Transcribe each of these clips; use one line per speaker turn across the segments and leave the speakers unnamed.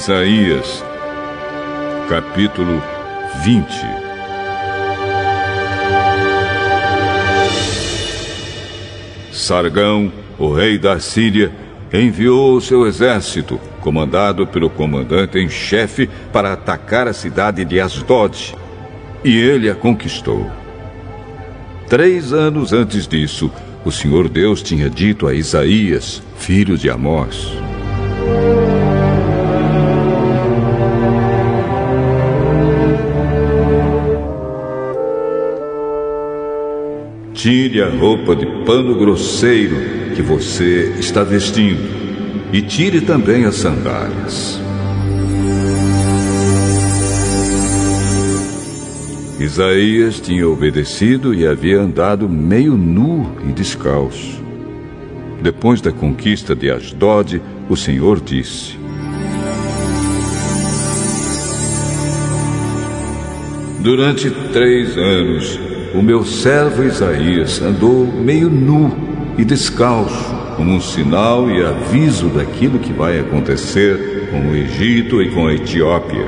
Isaías, capítulo 20. Sargão, o rei da Síria, enviou o seu exército, comandado pelo comandante em chefe, para atacar a cidade de Asdod. E ele a conquistou. Três anos antes disso, o Senhor Deus tinha dito a Isaías, filho de Amós: Tire a roupa de pano grosseiro que você está vestindo e tire também as sandálias. Isaías tinha obedecido e havia andado meio nu e descalço. Depois da conquista de Asdod, o Senhor disse: Durante três anos, o meu servo Isaías andou meio nu e descalço, como um sinal e aviso daquilo que vai acontecer com o Egito e com a Etiópia.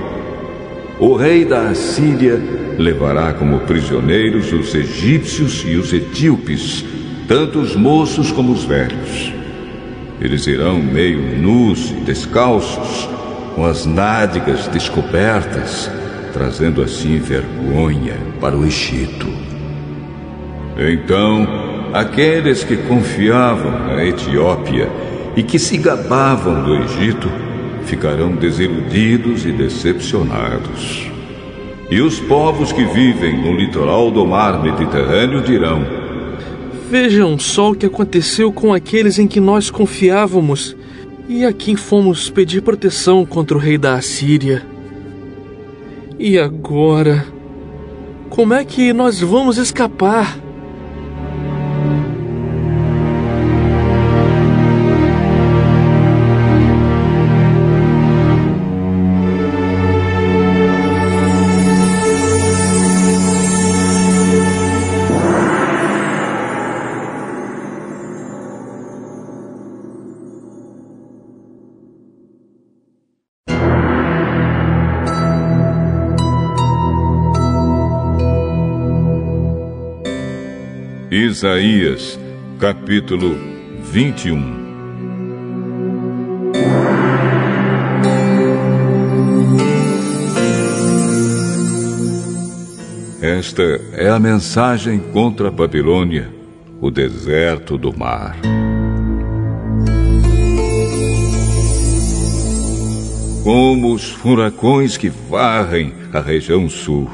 O rei da Assíria levará como prisioneiros os egípcios e os etíopes, tanto os moços como os velhos. Eles irão meio nus e descalços, com as nádegas descobertas, trazendo assim vergonha para o Egito. Então, aqueles que confiavam na Etiópia e que se gabavam do Egito ficarão desiludidos e decepcionados. E os povos que vivem no litoral do mar Mediterrâneo dirão:
Vejam só o que aconteceu com aqueles em que nós confiávamos e a quem fomos pedir proteção contra o rei da Assíria. E agora? Como é que nós vamos escapar?
Isaías, capítulo 21 Esta é a mensagem contra a Babilônia, o deserto do mar. Como os furacões que varrem a região sul,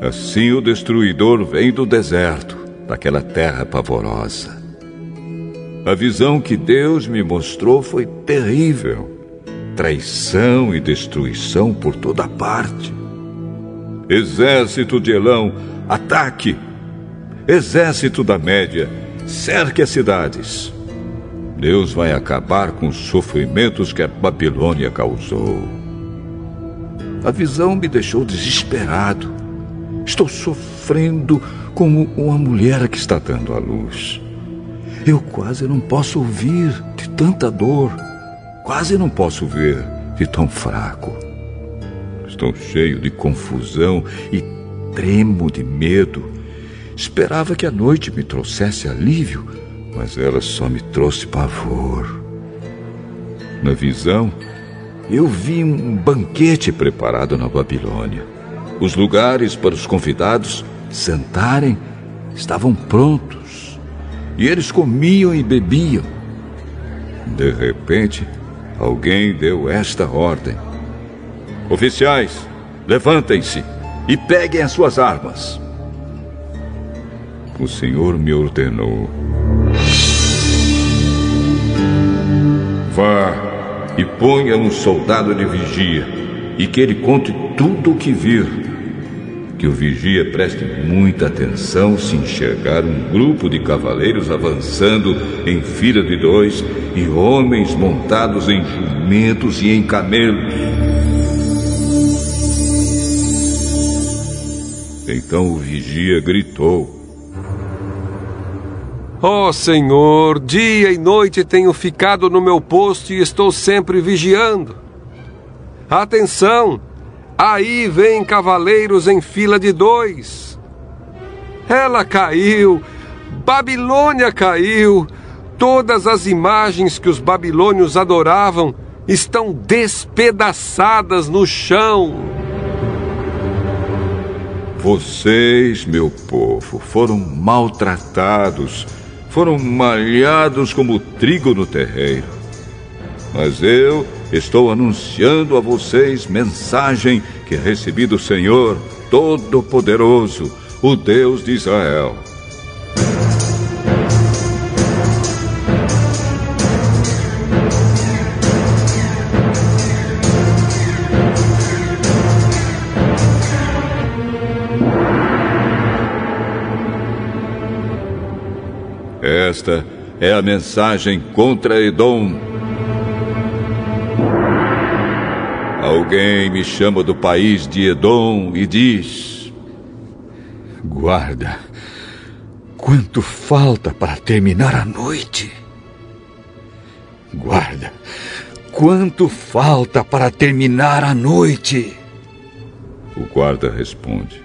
assim o destruidor vem do deserto daquela terra pavorosa. A visão que Deus me mostrou foi terrível. Traição e destruição por toda parte. Exército de Elão, ataque! Exército da Média, cerque as cidades. Deus vai acabar com os sofrimentos que a Babilônia causou. A visão me deixou desesperado. Estou sofrendo como uma mulher que está dando à luz. Eu quase não posso ouvir de tanta dor, quase não posso ver de tão fraco. Estou cheio de confusão e tremo de medo. Esperava que a noite me trouxesse alívio, mas ela só me trouxe pavor. Na visão, eu vi um banquete preparado na Babilônia. Os lugares para os convidados sentarem estavam prontos e eles comiam e bebiam. De repente, alguém deu esta ordem: Oficiais, levantem-se e peguem as suas armas. O Senhor me ordenou: Vá e ponha um soldado de vigia e que ele conte tudo o que vir que o vigia preste muita atenção se enxergar um grupo de cavaleiros avançando em fila de dois e homens montados em jumentos e em camelos. Então o vigia gritou:
Ó oh, Senhor, dia e noite tenho ficado no meu posto e estou sempre vigiando. Atenção! Aí vem cavaleiros em fila de dois. Ela caiu, Babilônia caiu. Todas as imagens que os babilônios adoravam estão despedaçadas no chão.
Vocês, meu povo, foram maltratados, foram malhados como trigo no terreiro. Mas eu estou anunciando a vocês mensagem que recebi do Senhor Todo-Poderoso, o Deus de Israel. Esta é a mensagem contra Edom. Alguém me chama do país de Edom e diz: Guarda, quanto falta para terminar a noite? Guarda, quanto falta para terminar a noite? O guarda responde: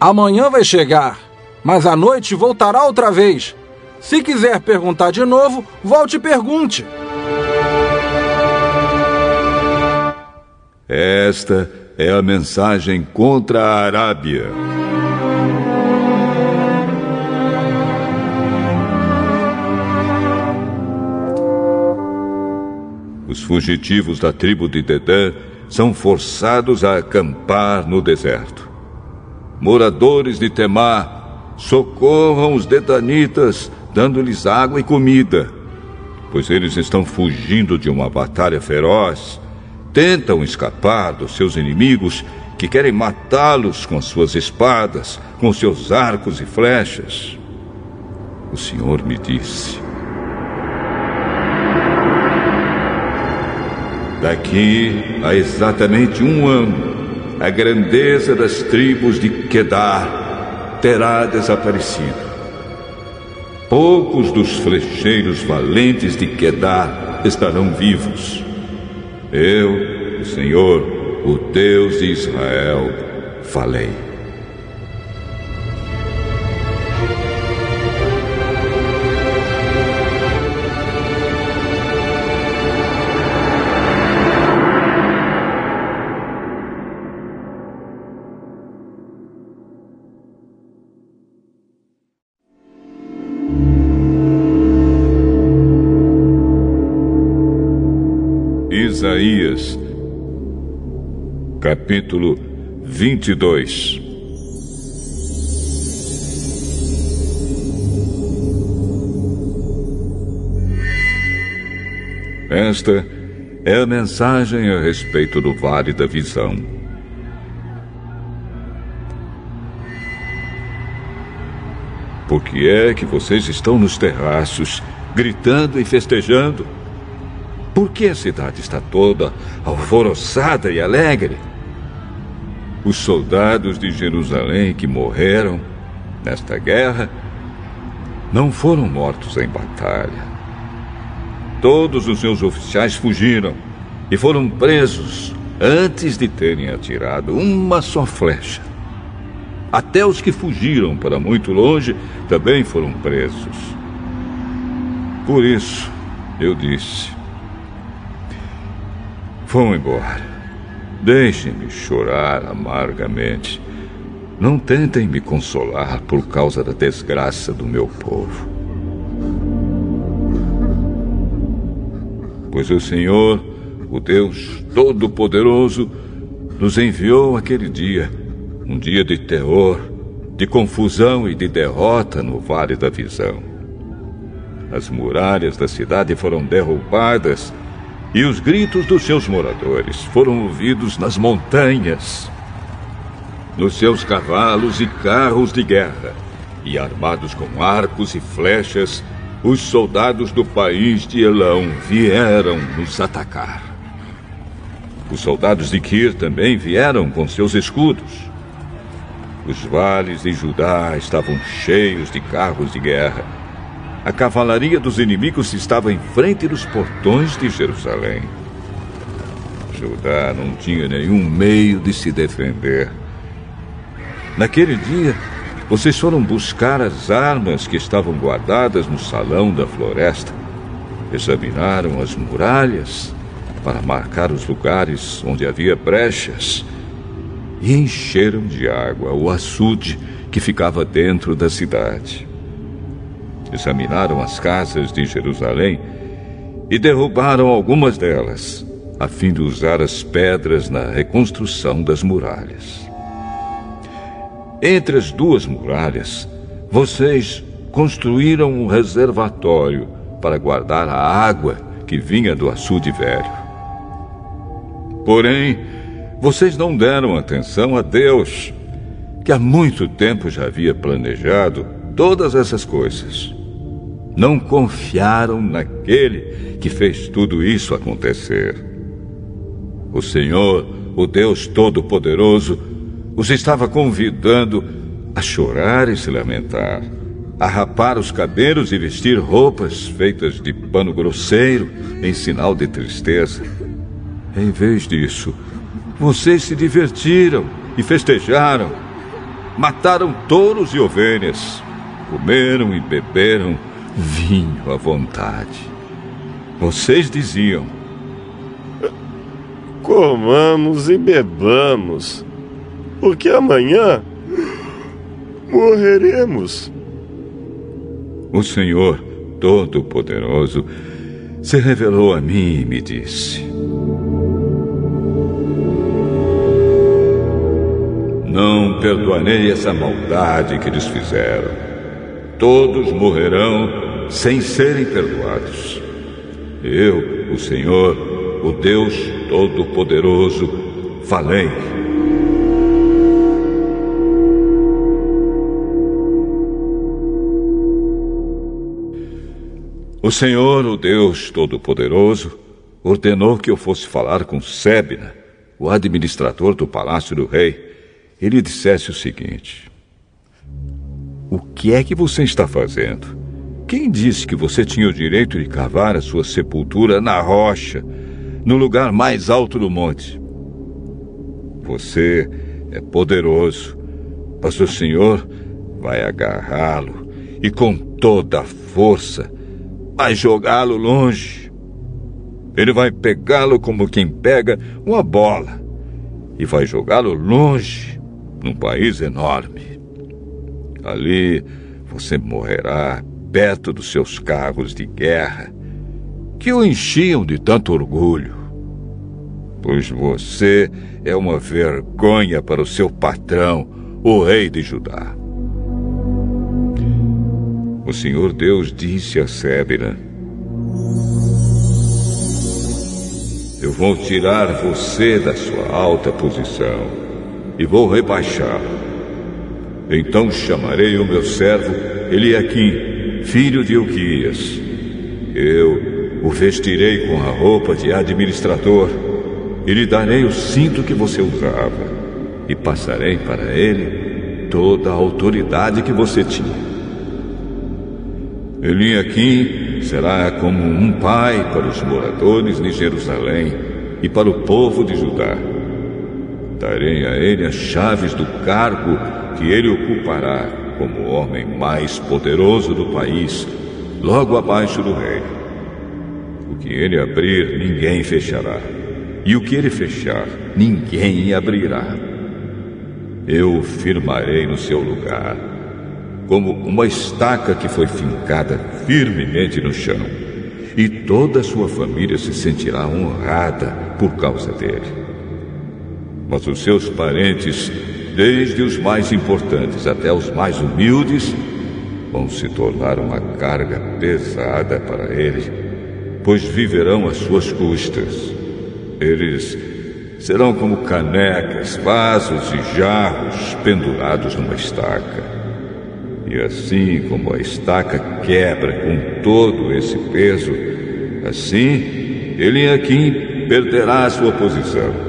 Amanhã vai chegar mas à noite voltará outra vez. Se quiser perguntar de novo, volte e pergunte.
Esta é a mensagem contra a Arábia. Os fugitivos da tribo de Dedã são forçados a acampar no deserto. Moradores de Temar Socorram os dedanitas, dando-lhes água e comida, pois eles estão fugindo de uma batalha feroz. Tentam escapar dos seus inimigos que querem matá-los com suas espadas, com seus arcos e flechas. O Senhor me disse: Daqui a exatamente um ano, a grandeza das tribos de Quedar terá desaparecido. Poucos dos flecheiros valentes de Quedar estarão vivos. Eu, o Senhor, o Deus de Israel, falei. Capítulo 22. Esta é a mensagem a respeito do Vale da Visão. Por que é que vocês estão nos terraços, gritando e festejando? Por que a cidade está toda alvoroçada e alegre? Os soldados de Jerusalém que morreram nesta guerra não foram mortos em batalha. Todos os seus oficiais fugiram e foram presos antes de terem atirado uma só flecha. Até os que fugiram para muito longe também foram presos. Por isso, eu disse: Vão embora. Deixem-me chorar amargamente. Não tentem me consolar por causa da desgraça do meu povo. Pois o Senhor, o Deus Todo-Poderoso, nos enviou aquele dia, um dia de terror, de confusão e de derrota no Vale da Visão. As muralhas da cidade foram derrubadas e os gritos dos seus moradores foram ouvidos nas montanhas. Nos seus cavalos e carros de guerra, e armados com arcos e flechas, os soldados do país de Elão vieram nos atacar. Os soldados de Kir também vieram com seus escudos. Os vales de Judá estavam cheios de carros de guerra a cavalaria dos inimigos estava em frente dos portões de Jerusalém. Judá não tinha nenhum meio de se defender. Naquele dia, vocês foram buscar as armas que estavam guardadas no salão da floresta. Examinaram as muralhas para marcar os lugares onde havia brechas e encheram de água o açude que ficava dentro da cidade. Examinaram as casas de Jerusalém e derrubaram algumas delas, a fim de usar as pedras na reconstrução das muralhas. Entre as duas muralhas, vocês construíram um reservatório para guardar a água que vinha do açude velho. Porém, vocês não deram atenção a Deus, que há muito tempo já havia planejado todas essas coisas. Não confiaram naquele que fez tudo isso acontecer. O Senhor, o Deus Todo-Poderoso, os estava convidando a chorar e se lamentar, a rapar os cabelos e vestir roupas feitas de pano grosseiro em sinal de tristeza em vez disso, vocês se divertiram e festejaram. Mataram touros e ovelhas. Comeram e beberam vinho à vontade. Vocês diziam:
Comamos e bebamos, porque amanhã morreremos.
O Senhor Todo-Poderoso se revelou a mim e me disse: Não perdoarei essa maldade que lhes fizeram. Todos morrerão sem serem perdoados. Eu, o Senhor, o Deus Todo-Poderoso, falei. O Senhor, o Deus Todo-Poderoso, ordenou que eu fosse falar com Sebna, o administrador do palácio do rei ele dissesse o seguinte: O que é que você está fazendo? Quem disse que você tinha o direito de cavar a sua sepultura na rocha, no lugar mais alto do monte? Você é poderoso, mas o Senhor vai agarrá-lo e com toda a força vai jogá-lo longe. Ele vai pegá-lo como quem pega uma bola e vai jogá-lo longe num país enorme. Ali você morrerá perto dos seus carros de guerra, que o enchiam de tanto orgulho. Pois você é uma vergonha para o seu patrão, o rei de Judá. O Senhor Deus disse a Sébila: Eu vou tirar você da sua alta posição e vou rebaixá-lo. Então chamarei o meu servo Eliaquim, filho de Uquias. Eu o vestirei com a roupa de administrador e lhe darei o cinto que você usava e passarei para ele toda a autoridade que você tinha. Eliaquim será como um pai para os moradores de Jerusalém e para o povo de Judá. Darei a ele as chaves do cargo que ele ocupará como o homem mais poderoso do país, logo abaixo do rei. O que ele abrir, ninguém fechará. E o que ele fechar, ninguém abrirá. Eu firmarei no seu lugar, como uma estaca que foi fincada firmemente no chão. E toda a sua família se sentirá honrada por causa dele. Mas os seus parentes, desde os mais importantes até os mais humildes, vão se tornar uma carga pesada para ele, pois viverão às suas custas. Eles serão como canecas, vasos e jarros pendurados numa estaca. E assim como a estaca quebra com todo esse peso, assim ele aqui perderá a sua posição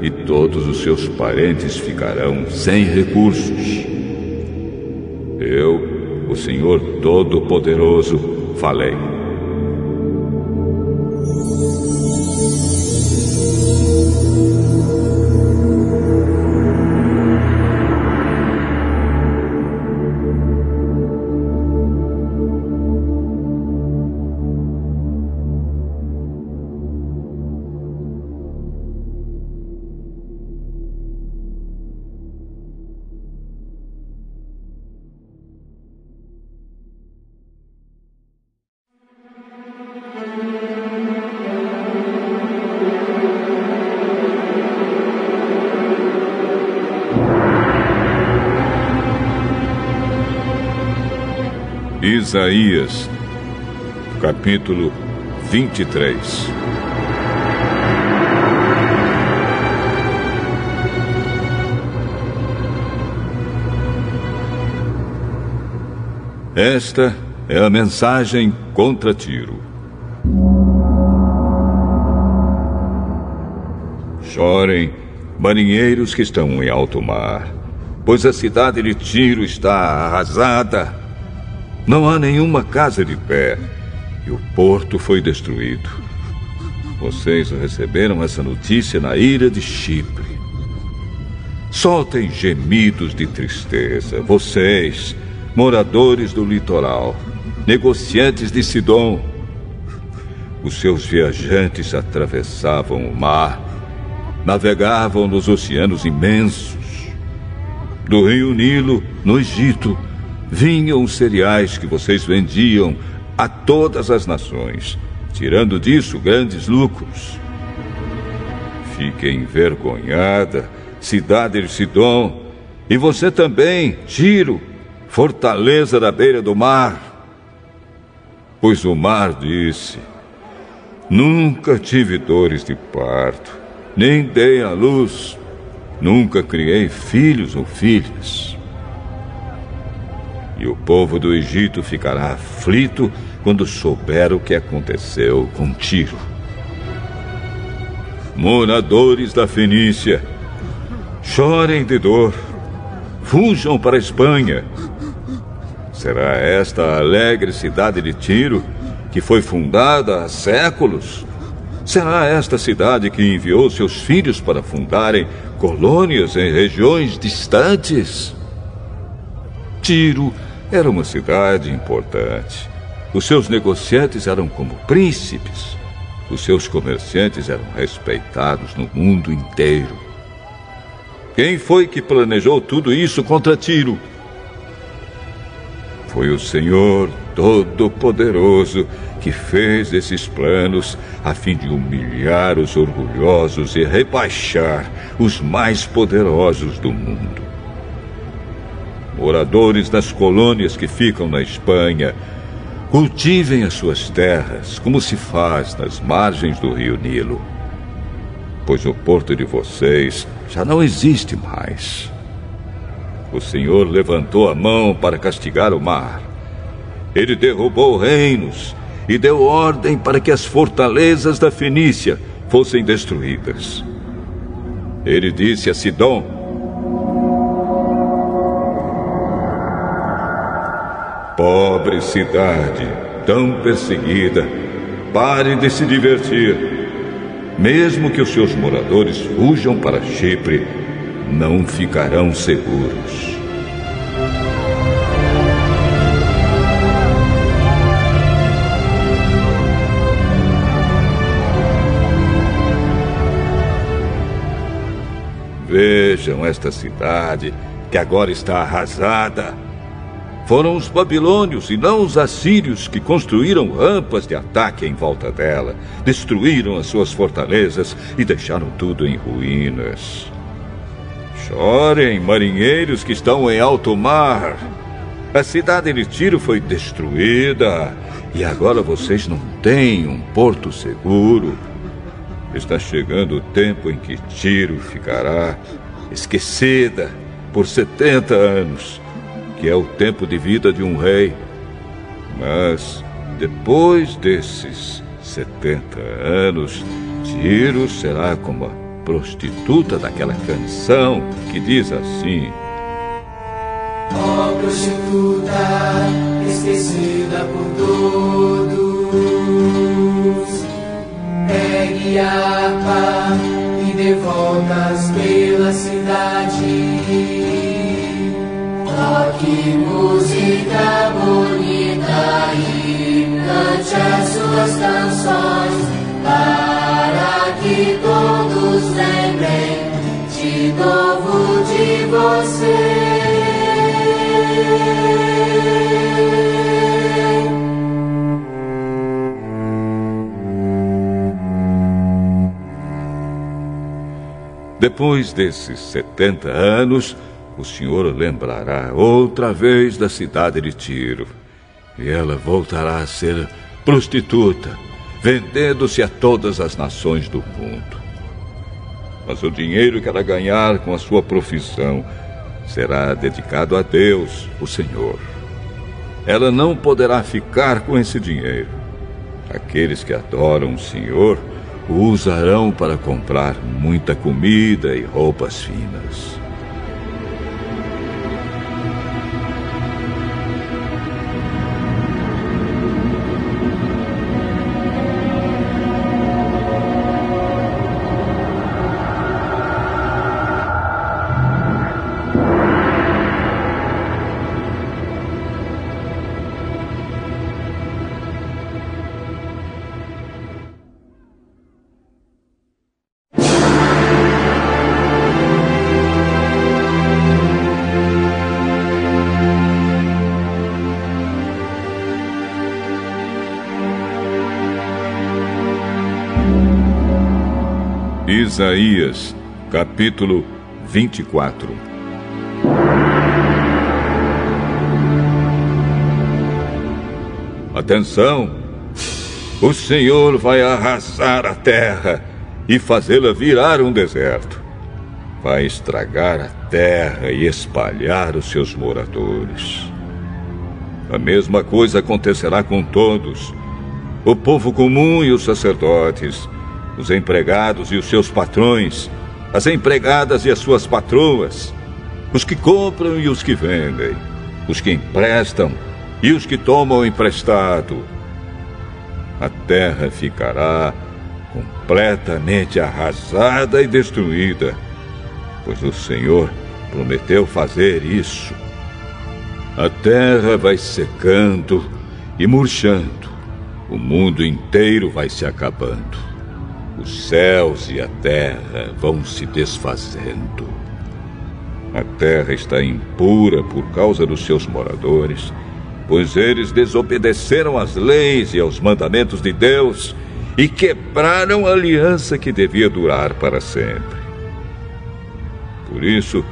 e todos os seus parentes ficarão sem recursos. Eu, o Senhor Todo-Poderoso, falei. Capítulo 23. Esta é a mensagem contra Tiro. Chorem, marinheiros que estão em alto mar, pois a cidade de Tiro está arrasada. Não há nenhuma casa de pé e o porto foi destruído. Vocês receberam essa notícia na ira de Chipre. Soltem gemidos de tristeza, vocês, moradores do litoral, negociantes de Sidom. Os seus viajantes atravessavam o mar, navegavam nos oceanos imensos. Do rio Nilo, no Egito, vinham os cereais que vocês vendiam a todas as nações, tirando disso grandes lucros. Fique envergonhada, cidade de Sidom, e você também, Tiro, fortaleza da beira do mar. Pois o mar disse: Nunca tive dores de parto, nem dei à luz, nunca criei filhos ou filhas. E o povo do Egito ficará aflito quando souber o que aconteceu com Tiro. Moradores da Fenícia, chorem de dor, fujam para a Espanha. Será esta alegre cidade de Tiro, que foi fundada há séculos? Será esta cidade que enviou seus filhos para fundarem colônias em regiões distantes? Tiro era uma cidade importante. Os seus negociantes eram como príncipes. Os seus comerciantes eram respeitados no mundo inteiro. Quem foi que planejou tudo isso contra Tiro? Foi o Senhor Todo-Poderoso que fez esses planos a fim de humilhar os orgulhosos e rebaixar os mais poderosos do mundo moradores das colônias que ficam na Espanha, cultivem as suas terras como se faz nas margens do rio Nilo. Pois o porto de vocês já não existe mais. O Senhor levantou a mão para castigar o mar. Ele derrubou reinos e deu ordem para que as fortalezas da Fenícia fossem destruídas. Ele disse a Sidom: Pobre cidade, tão perseguida, pare de se divertir. Mesmo que os seus moradores fujam para Chipre, não ficarão seguros. Vejam esta cidade que agora está arrasada foram os babilônios e não os assírios que construíram rampas de ataque em volta dela, destruíram as suas fortalezas e deixaram tudo em ruínas. Chorem, marinheiros que estão em alto mar. A cidade de Tiro foi destruída e agora vocês não têm um porto seguro. Está chegando o tempo em que Tiro ficará esquecida por 70 anos que é o tempo de vida de um rei. Mas, depois desses 70 anos, Tiro será como a prostituta daquela canção que diz assim:
Ó oh, prostituta, esquecida por todos, pegue a harpa e voltas pela que música bonita e cante as suas canções para que todos lembrem de novo de você.
Depois desses 70 anos, o Senhor lembrará outra vez da cidade de Tiro E ela voltará a ser prostituta, vendendo-se a todas as nações do mundo. Mas o dinheiro que ela ganhar com a sua profissão será dedicado a Deus, o Senhor. Ela não poderá ficar com esse dinheiro. Aqueles que adoram o Senhor o usarão para comprar muita comida e roupas finas. Isaías, capítulo 24. Atenção! O Senhor vai arrasar a terra e fazê-la virar um deserto. Vai estragar a terra e espalhar os seus moradores. A mesma coisa acontecerá com todos: o povo comum e os sacerdotes os empregados e os seus patrões, as empregadas e as suas patroas, os que compram e os que vendem, os que emprestam e os que tomam emprestado. A terra ficará completamente arrasada e destruída, pois o Senhor prometeu fazer isso. A terra vai secando e murchando, o mundo inteiro vai se acabando. Os céus e a terra vão se desfazendo. A terra está impura por causa dos seus moradores, pois eles desobedeceram às leis e aos mandamentos de Deus e quebraram a aliança que devia durar para sempre. Por isso,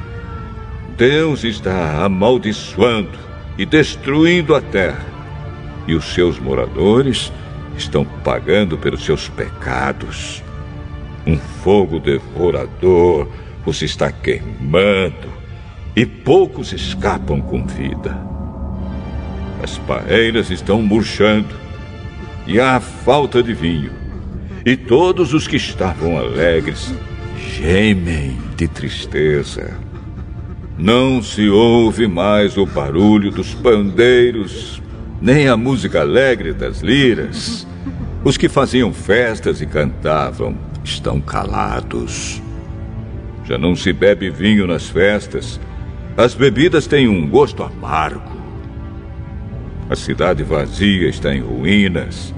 Deus está amaldiçoando e destruindo a terra, e os seus moradores estão pagando pelos seus pecados. Um fogo devorador os está queimando e poucos escapam com vida. As paeiras estão murchando e há falta de vinho. E todos os que estavam alegres gemem de tristeza. Não se ouve mais o barulho dos pandeiros nem a música alegre das liras. Os que faziam festas e cantavam estão calados. Já não se bebe vinho nas festas. As bebidas têm um gosto amargo. A cidade vazia está em ruínas.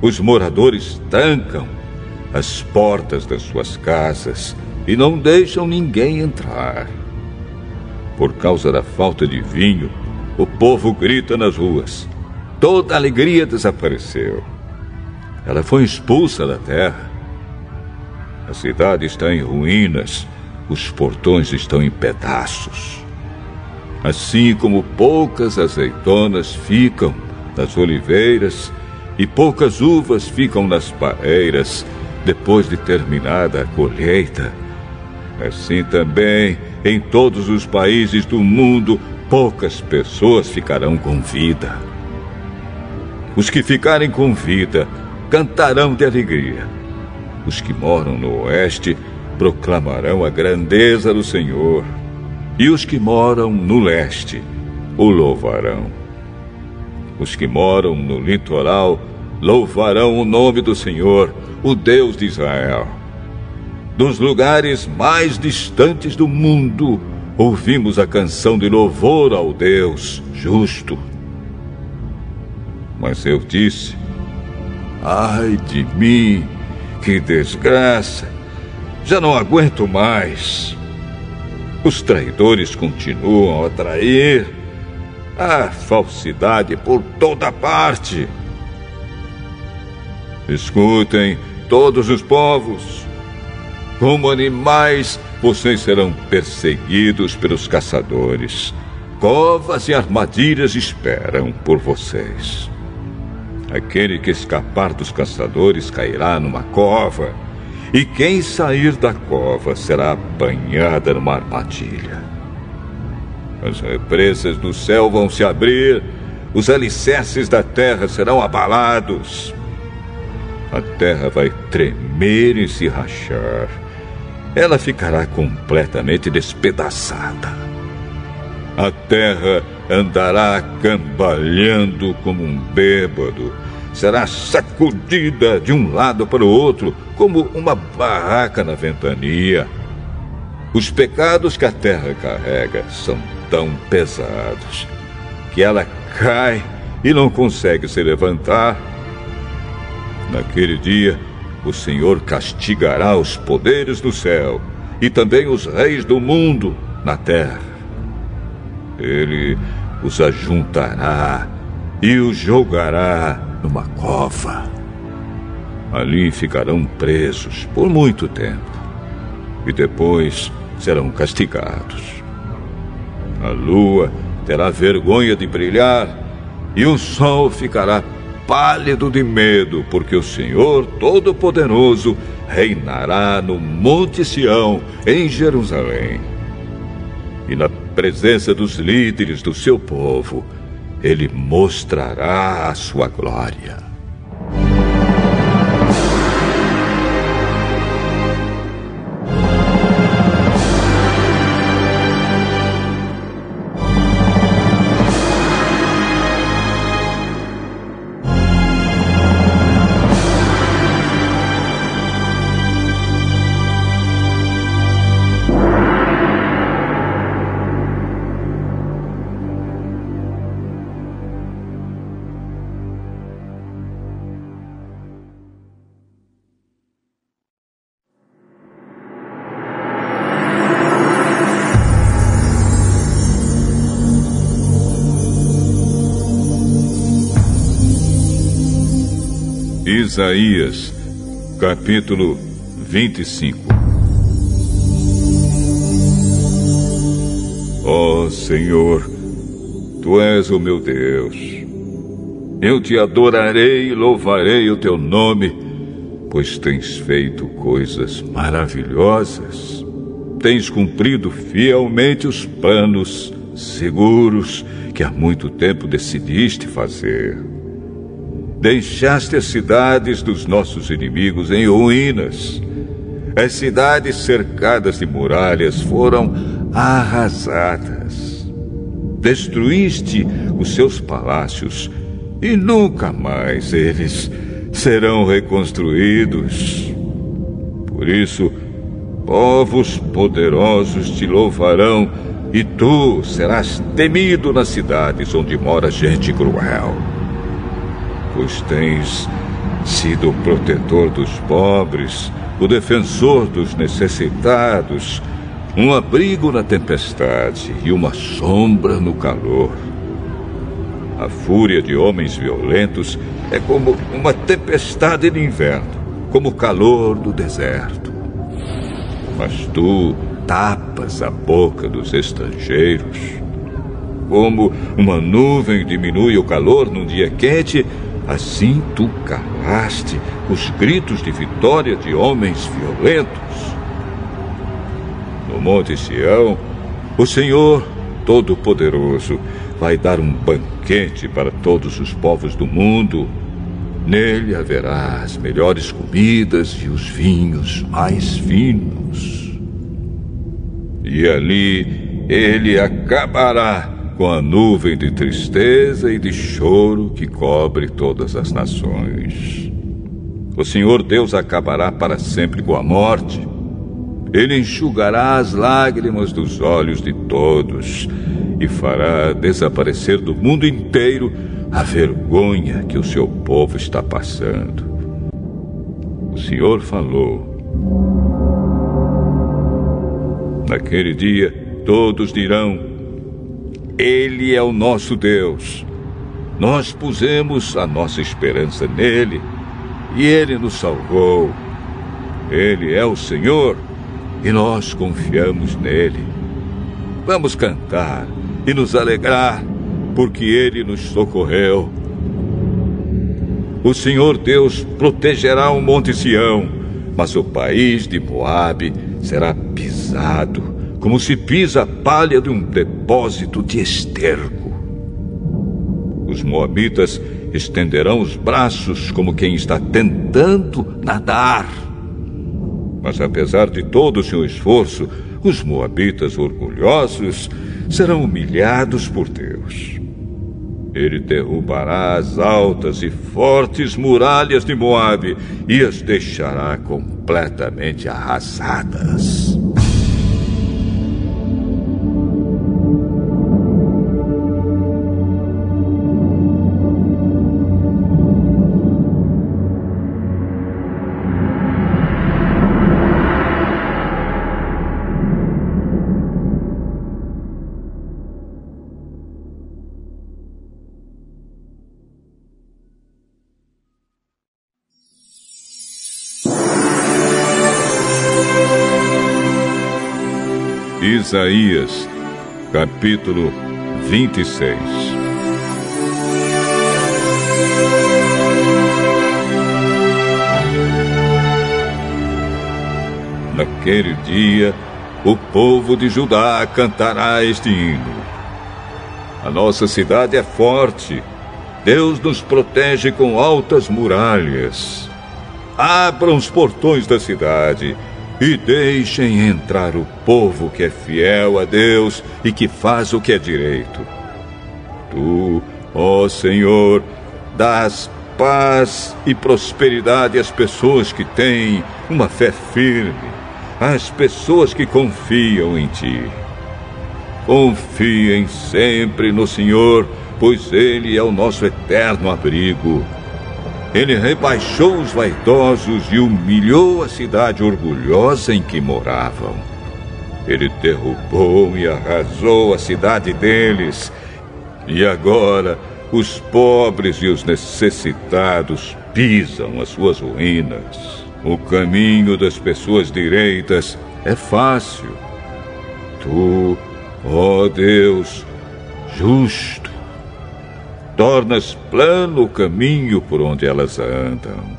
Os moradores trancam as portas das suas casas e não deixam ninguém entrar. Por causa da falta de vinho, o povo grita nas ruas. Toda a alegria desapareceu. Ela foi expulsa da terra. A cidade está em ruínas, os portões estão em pedaços. Assim como poucas azeitonas ficam nas oliveiras e poucas uvas ficam nas paeiras depois de terminada a colheita, assim também em todos os países do mundo poucas pessoas ficarão com vida. Os que ficarem com vida cantarão de alegria. Os que moram no oeste proclamarão a grandeza do Senhor. E os que moram no leste o louvarão. Os que moram no litoral louvarão o nome do Senhor, o Deus de Israel. Dos lugares mais distantes do mundo, ouvimos a canção de louvor ao Deus justo. Mas eu disse: Ai de mim, que desgraça! Já não aguento mais. Os traidores continuam a trair. A falsidade por toda parte. Escutem, todos os povos. Como animais, vocês serão perseguidos pelos caçadores. covas e armadilhas esperam por vocês. Aquele que escapar dos caçadores cairá numa cova, e quem sair da cova será apanhada numa armadilha. As represas do céu vão se abrir, os alicerces da terra serão abalados. A terra vai tremer e se rachar. Ela ficará completamente despedaçada. A terra andará cambalhando como um bêbado. Será sacudida de um lado para o outro, como uma barraca na ventania. Os pecados que a terra carrega são tão pesados que ela cai e não consegue se levantar. Naquele dia, o Senhor castigará os poderes do céu e também os reis do mundo na terra. Ele os ajuntará e os jogará numa cova. Ali ficarão presos por muito tempo e depois serão castigados. A lua terá vergonha de brilhar e o sol ficará pálido de medo, porque o Senhor Todo-Poderoso reinará no Monte Sião, em Jerusalém. E na presença dos líderes do seu povo, ele mostrará a sua glória. Isaías, capítulo 25 Ó oh, Senhor, Tu és o meu Deus. Eu te adorarei e louvarei o teu nome, pois tens feito coisas maravilhosas. Tens cumprido fielmente os planos seguros que há muito tempo decidiste fazer. Deixaste as cidades dos nossos inimigos em ruínas. As cidades cercadas de muralhas foram arrasadas. Destruíste os seus palácios e nunca mais eles serão reconstruídos. Por isso, povos poderosos te louvarão e tu serás temido nas cidades onde mora gente cruel pois tens sido o protetor dos pobres, o defensor dos necessitados, um abrigo na tempestade e uma sombra no calor. A fúria de homens violentos é como uma tempestade de inverno, como o calor do deserto. Mas tu tapas a boca dos estrangeiros. Como uma nuvem diminui o calor num dia quente, Assim tu calaste os gritos de vitória de homens violentos. No Monte Sião, o Senhor Todo-Poderoso vai dar um banquete para todos os povos do mundo. Nele haverá as melhores comidas e os vinhos mais finos. E ali ele acabará com a nuvem de tristeza e de choro que cobre todas as nações. O Senhor Deus acabará para sempre com a morte. Ele enxugará as lágrimas dos olhos de todos e fará desaparecer do mundo inteiro a vergonha que o seu povo está passando. O Senhor falou. Naquele dia, todos dirão: ele é o nosso Deus. Nós pusemos a nossa esperança nele e ele nos salvou. Ele é o Senhor e nós confiamos nele. Vamos cantar e nos alegrar, porque ele nos socorreu. O Senhor Deus protegerá o Monte Sião, mas o país de Moabe será pisado, como se pisa a palha de um depósito de esterco. Os moabitas estenderão os braços como quem está tentando nadar. Mas apesar de todo o seu esforço, os moabitas orgulhosos serão humilhados por Deus. Ele derrubará as altas e fortes muralhas de Moabe e as deixará completamente arrasadas. Isaías, capítulo 26. Naquele dia, o povo de Judá cantará este hino. A nossa cidade é forte. Deus nos protege com altas muralhas. Abram os portões da cidade e deixem entrar o povo que é fiel a Deus e que faz o que é direito. Tu, ó Senhor, dás paz e prosperidade às pessoas que têm uma fé firme, às pessoas que confiam em Ti. Confiem sempre no Senhor, pois Ele é o nosso eterno abrigo. Ele rebaixou os vaidosos e humilhou a cidade orgulhosa em que moravam. Ele derrubou e arrasou a cidade deles. E agora os pobres e os necessitados pisam as suas ruínas. O caminho das pessoas direitas é fácil. Tu, ó Deus, justo, tornas plano o caminho por onde elas andam.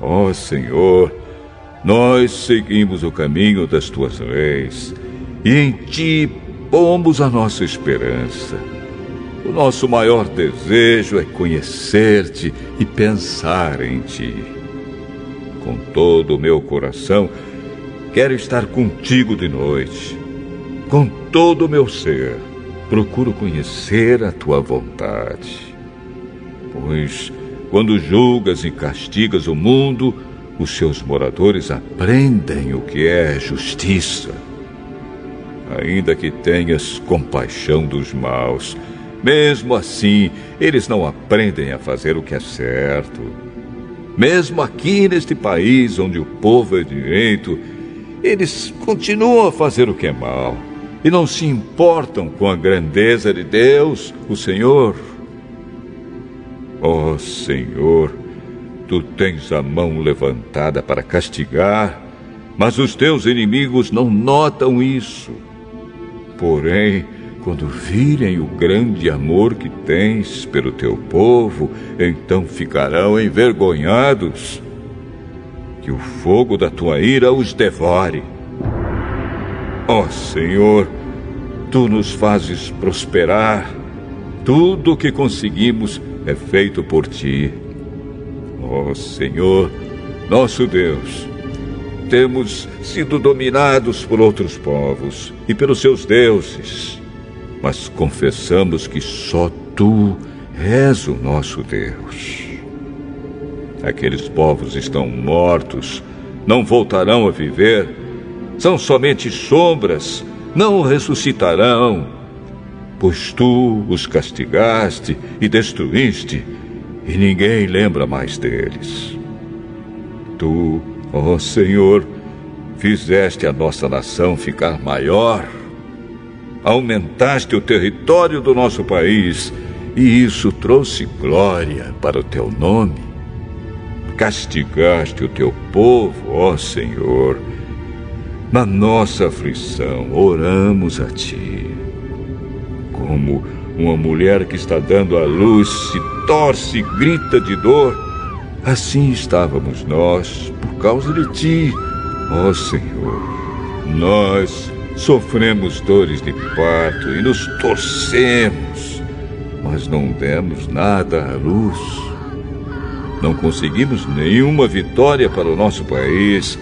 Ó oh, Senhor, nós seguimos o caminho das tuas leis e em ti pomos a nossa esperança. O nosso maior desejo é conhecer-te e pensar em ti. Com todo o meu coração, quero estar contigo de noite, com todo o meu ser procuro conhecer a tua vontade. Pois, quando julgas e castigas o mundo, os seus moradores aprendem o que é justiça. Ainda que tenhas compaixão dos maus, mesmo assim, eles não aprendem a fazer o que é certo. Mesmo aqui neste país onde o povo é direito, eles continuam a fazer o que é mal e não se importam com a grandeza de Deus, o Senhor. Ó oh, Senhor, tu tens a mão levantada para castigar, mas os teus inimigos não notam isso. Porém, quando virem o grande amor que tens pelo teu povo, então ficarão envergonhados. Que o fogo da tua ira os devore Ó oh, Senhor, tu nos fazes prosperar. Tudo o que conseguimos é feito por ti. Ó oh, Senhor, nosso Deus, temos sido dominados por outros povos e pelos seus deuses, mas confessamos que só tu és o nosso Deus. Aqueles povos estão mortos, não voltarão a viver são somente sombras, não ressuscitarão. Pois tu os castigaste e destruíste, e ninguém lembra mais deles. Tu, ó Senhor, fizeste a nossa nação ficar maior, aumentaste o território do nosso país, e isso trouxe glória para o teu nome. Castigaste o teu povo, ó Senhor, na nossa aflição, oramos a Ti. como uma mulher que está dando à luz se torce e grita de dor, assim estávamos nós por causa de ti, ó Senhor. Nós sofremos dores de parto e nos torcemos, mas não demos nada à luz. Não conseguimos nenhuma vitória para o nosso país,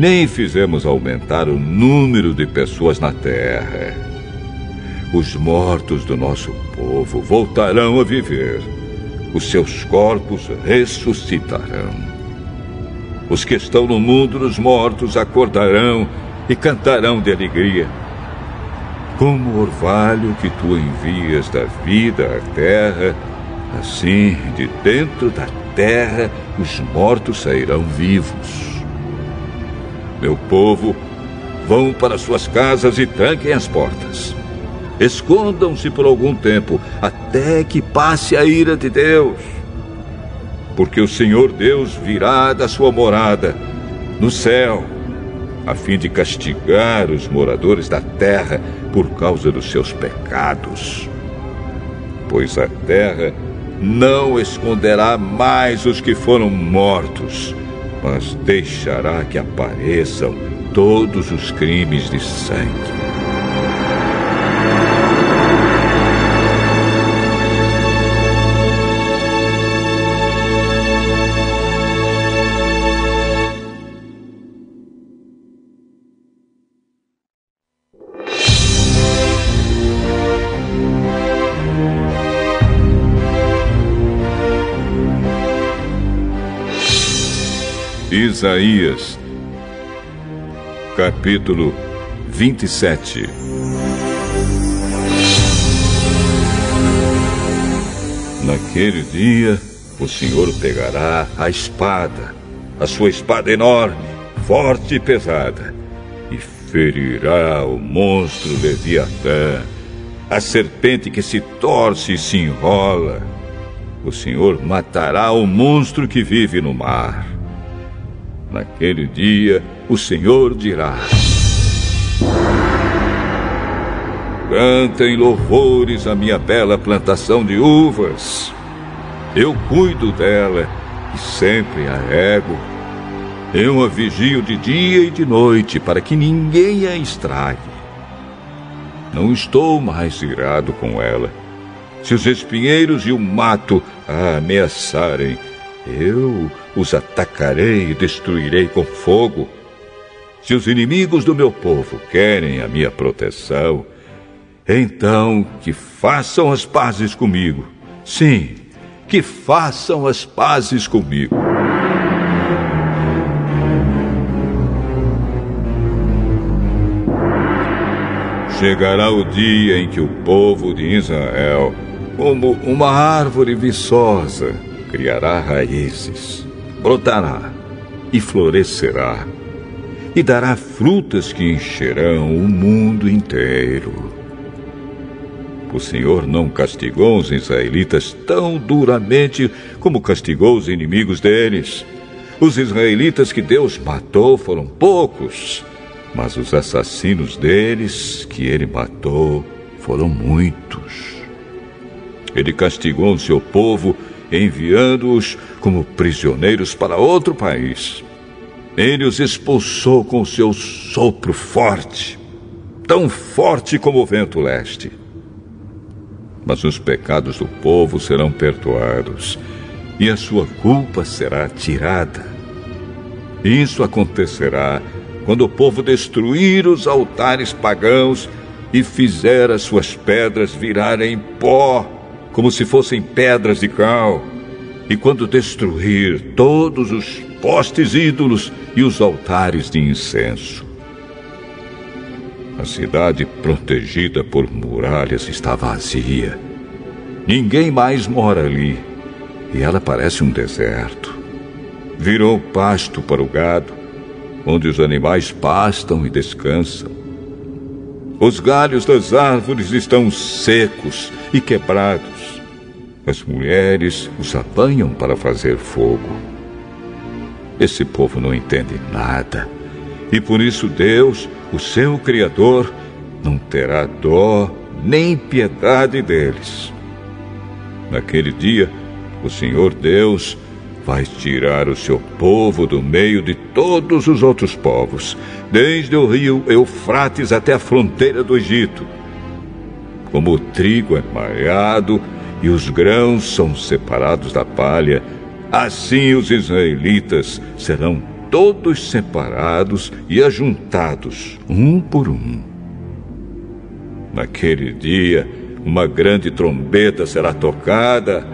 nem fizemos aumentar o número de pessoas na terra. Os mortos do nosso povo voltarão a viver. Os seus corpos ressuscitarão. Os que estão no mundo dos mortos acordarão e cantarão de alegria. Como o orvalho que tu envias da vida à terra, assim de dentro da terra os mortos sairão vivos. Meu povo, vão para suas casas e tranquem as portas. Escondam-se por algum tempo, até que passe a ira de Deus. Porque o Senhor Deus virá da sua morada no céu a fim de castigar os moradores da terra por causa dos seus pecados. Pois a terra não esconderá mais os que foram mortos, mas deixará que apareçam todos os crimes de sangue. Isaías, capítulo 27. Naquele dia, o Senhor pegará a espada, a sua espada enorme, forte e pesada, e ferirá o monstro Leviatã, a serpente que se torce e se enrola. O Senhor matará o monstro que vive no mar Naquele dia, o Senhor dirá: Cantem louvores à minha bela plantação de uvas. Eu cuido dela e sempre a rego. Eu a vigio de dia e de noite para que ninguém a estrague. Não estou mais irado com ela. Se os espinheiros e o mato a ameaçarem, eu os atacarei e destruirei com fogo. Se os inimigos do meu povo querem a minha proteção, então que façam as pazes comigo. Sim, que façam as pazes comigo. Chegará o dia em que o povo de Israel, como uma árvore viçosa, criará raízes brotará e florescerá, e dará frutas que encherão o mundo inteiro. O Senhor não castigou os israelitas tão duramente como castigou os inimigos deles. Os israelitas que Deus matou foram poucos, mas os assassinos deles que ele matou foram muitos. Ele castigou o seu povo enviando-os como prisioneiros para outro país. Ele os expulsou com seu sopro forte, tão forte como o vento leste. Mas os pecados do povo serão perdoados e a sua culpa será tirada. Isso acontecerá quando o povo destruir os altares pagãos e fizer as suas pedras virarem pó como se fossem pedras de cal, e quando destruir todos os postes ídolos e os altares de incenso. A cidade protegida por muralhas está vazia. Ninguém mais mora ali, e ela parece um deserto. Virou pasto para o gado, onde os animais pastam e descansam. Os galhos das árvores estão secos e quebrados. As mulheres os apanham para fazer fogo. Esse povo não entende nada. E por isso Deus, o seu Criador, não terá dó nem piedade deles. Naquele dia, o Senhor Deus vai tirar o seu povo do meio de todos os outros povos, desde o rio Eufrates até a fronteira do Egito. Como o trigo é malhado e os grãos são separados da palha, assim os israelitas serão todos separados e ajuntados, um por um. Naquele dia, uma grande trombeta será tocada,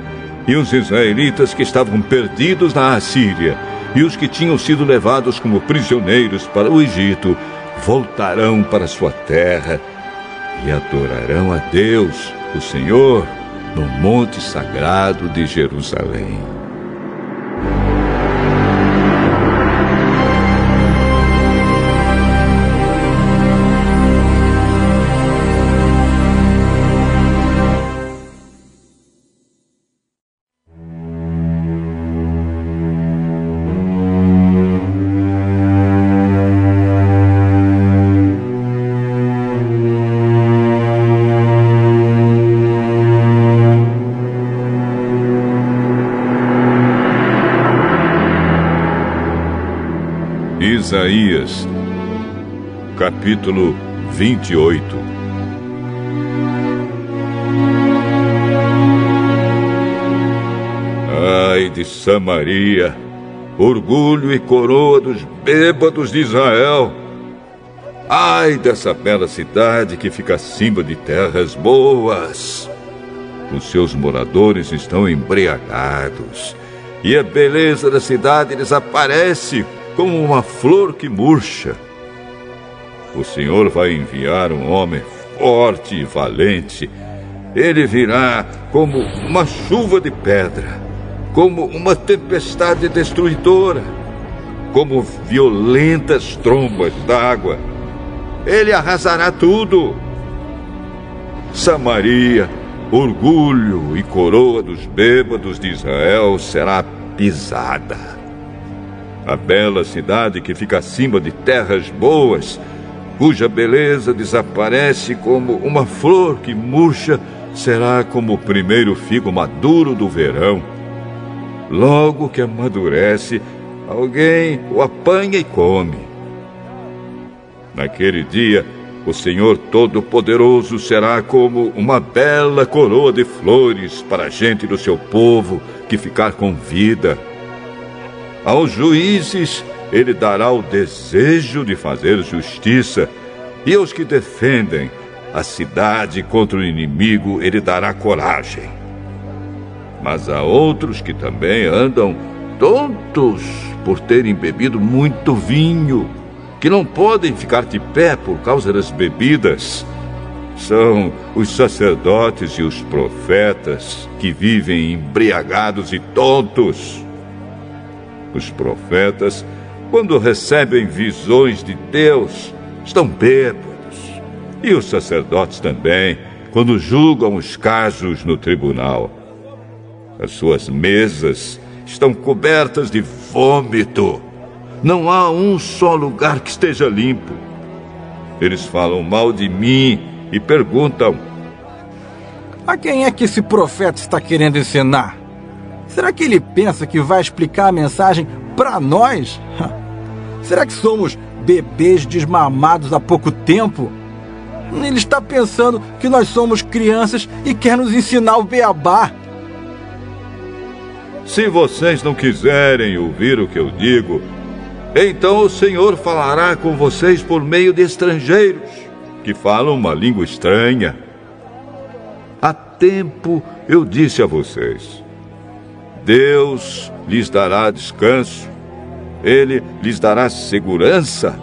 e os israelitas que estavam perdidos na Assíria e os que tinham sido levados como prisioneiros para o Egito voltarão para sua terra e adorarão a Deus, o Senhor, no monte sagrado de Jerusalém. Capítulo 28. Ai de Samaria, orgulho e coroa dos bêbados de Israel. Ai dessa bela cidade que fica acima de terras boas. Os seus moradores estão embriagados, e a beleza da cidade desaparece como uma flor que murcha. O Senhor vai enviar um homem forte e valente. Ele virá como uma chuva de pedra, como uma tempestade destruidora, como violentas trombas d'água. Ele arrasará tudo. Samaria, orgulho e coroa dos bêbados de Israel, será pisada a bela cidade que fica acima de terras boas, cuja beleza desaparece como uma flor que murcha, será como o primeiro figo maduro do verão. Logo que amadurece, alguém o apanha e come. Naquele dia, o Senhor Todo-Poderoso será como uma bela coroa de flores para a gente do seu povo que ficar com vida. Aos juízes ele dará o desejo de fazer justiça, e aos que defendem a cidade contra o inimigo ele dará coragem. Mas há outros que também andam tontos por terem bebido muito vinho, que não podem ficar de pé por causa das bebidas. São os sacerdotes e os profetas que vivem embriagados e tontos. Os profetas, quando recebem visões de Deus, estão bêbados. E os sacerdotes também, quando julgam os casos no tribunal. As suas mesas estão cobertas de vômito. Não há um só lugar que esteja limpo. Eles falam mal de mim e perguntam:
A quem é que esse profeta está querendo ensinar? Será que ele pensa que vai explicar a mensagem para nós? Será que somos bebês desmamados há pouco tempo? Ele está pensando que nós somos crianças e quer nos ensinar o beabá.
Se vocês não quiserem ouvir o que eu digo, então o Senhor falará com vocês por meio de estrangeiros que falam uma língua estranha. Há tempo eu disse a vocês: Deus lhes dará descanso, Ele lhes dará segurança.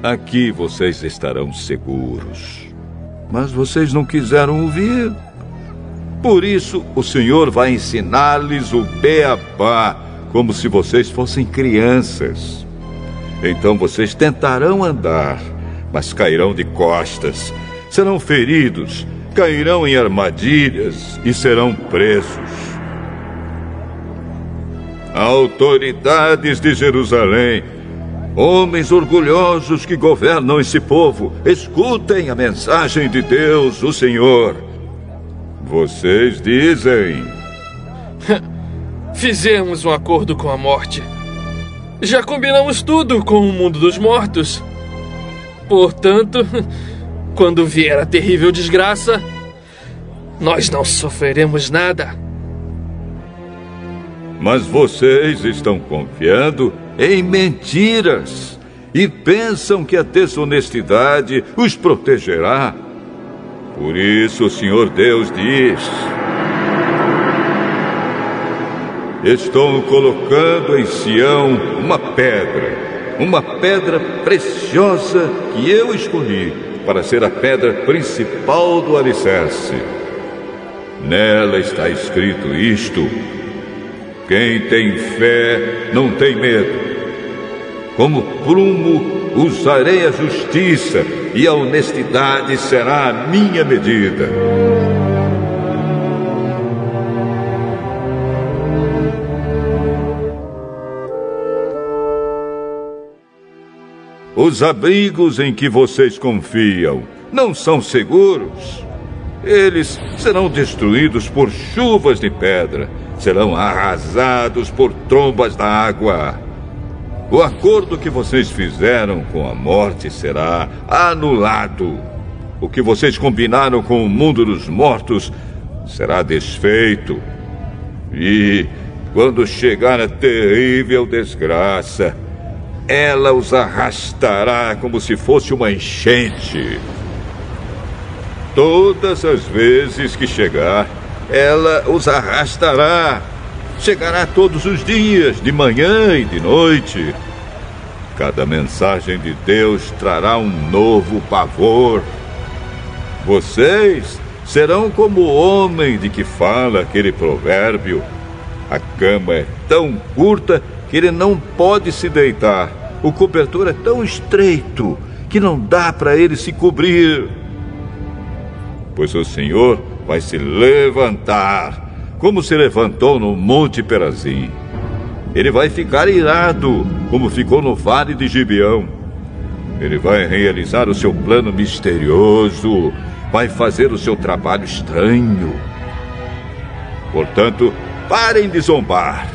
Aqui vocês estarão seguros. Mas vocês não quiseram ouvir. Por isso, o Senhor vai ensinar-lhes o beabá, como se vocês fossem crianças. Então vocês tentarão andar, mas cairão de costas, serão feridos, cairão em armadilhas e serão presos autoridades de Jerusalém, Homens orgulhosos que governam esse povo, escutem a mensagem de Deus, o Senhor. Vocês dizem.
Fizemos um acordo com a morte. Já combinamos tudo com o mundo dos mortos. Portanto, quando vier a terrível desgraça, nós não sofreremos nada.
Mas vocês estão confiando em mentiras e pensam que a desonestidade os protegerá. Por isso o Senhor Deus diz: Estou colocando em Sião uma pedra, uma pedra preciosa que eu escolhi para ser a pedra principal do alicerce. Nela está escrito isto: quem tem fé não tem medo. Como prumo usarei a justiça e a honestidade será a minha medida. Os abrigos em que vocês confiam não são seguros. Eles serão destruídos por chuvas de pedra, serão arrasados por trombas da água. O acordo que vocês fizeram com a morte será anulado. O que vocês combinaram com o mundo dos mortos será desfeito. E quando chegar a terrível desgraça, ela os arrastará como se fosse uma enchente. Todas as vezes que chegar, ela os arrastará. Chegará todos os dias, de manhã e de noite. Cada mensagem de Deus trará um novo pavor. Vocês serão como o homem de que fala aquele provérbio. A cama é tão curta que ele não pode se deitar. O cobertor é tão estreito que não dá para ele se cobrir. Pois o Senhor vai se levantar, como se levantou no Monte Perazim. Ele vai ficar irado, como ficou no Vale de Gibeão. Ele vai realizar o seu plano misterioso, vai fazer o seu trabalho estranho. Portanto, parem de zombar.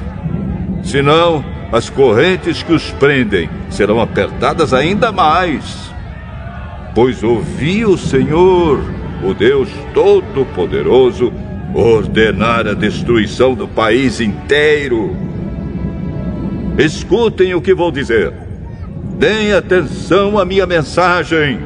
Senão, as correntes que os prendem serão apertadas ainda mais. Pois ouvi o Senhor, o Deus Todo-Poderoso, ordenar a destruição do país inteiro. Escutem o que vou dizer. Deem atenção à minha mensagem.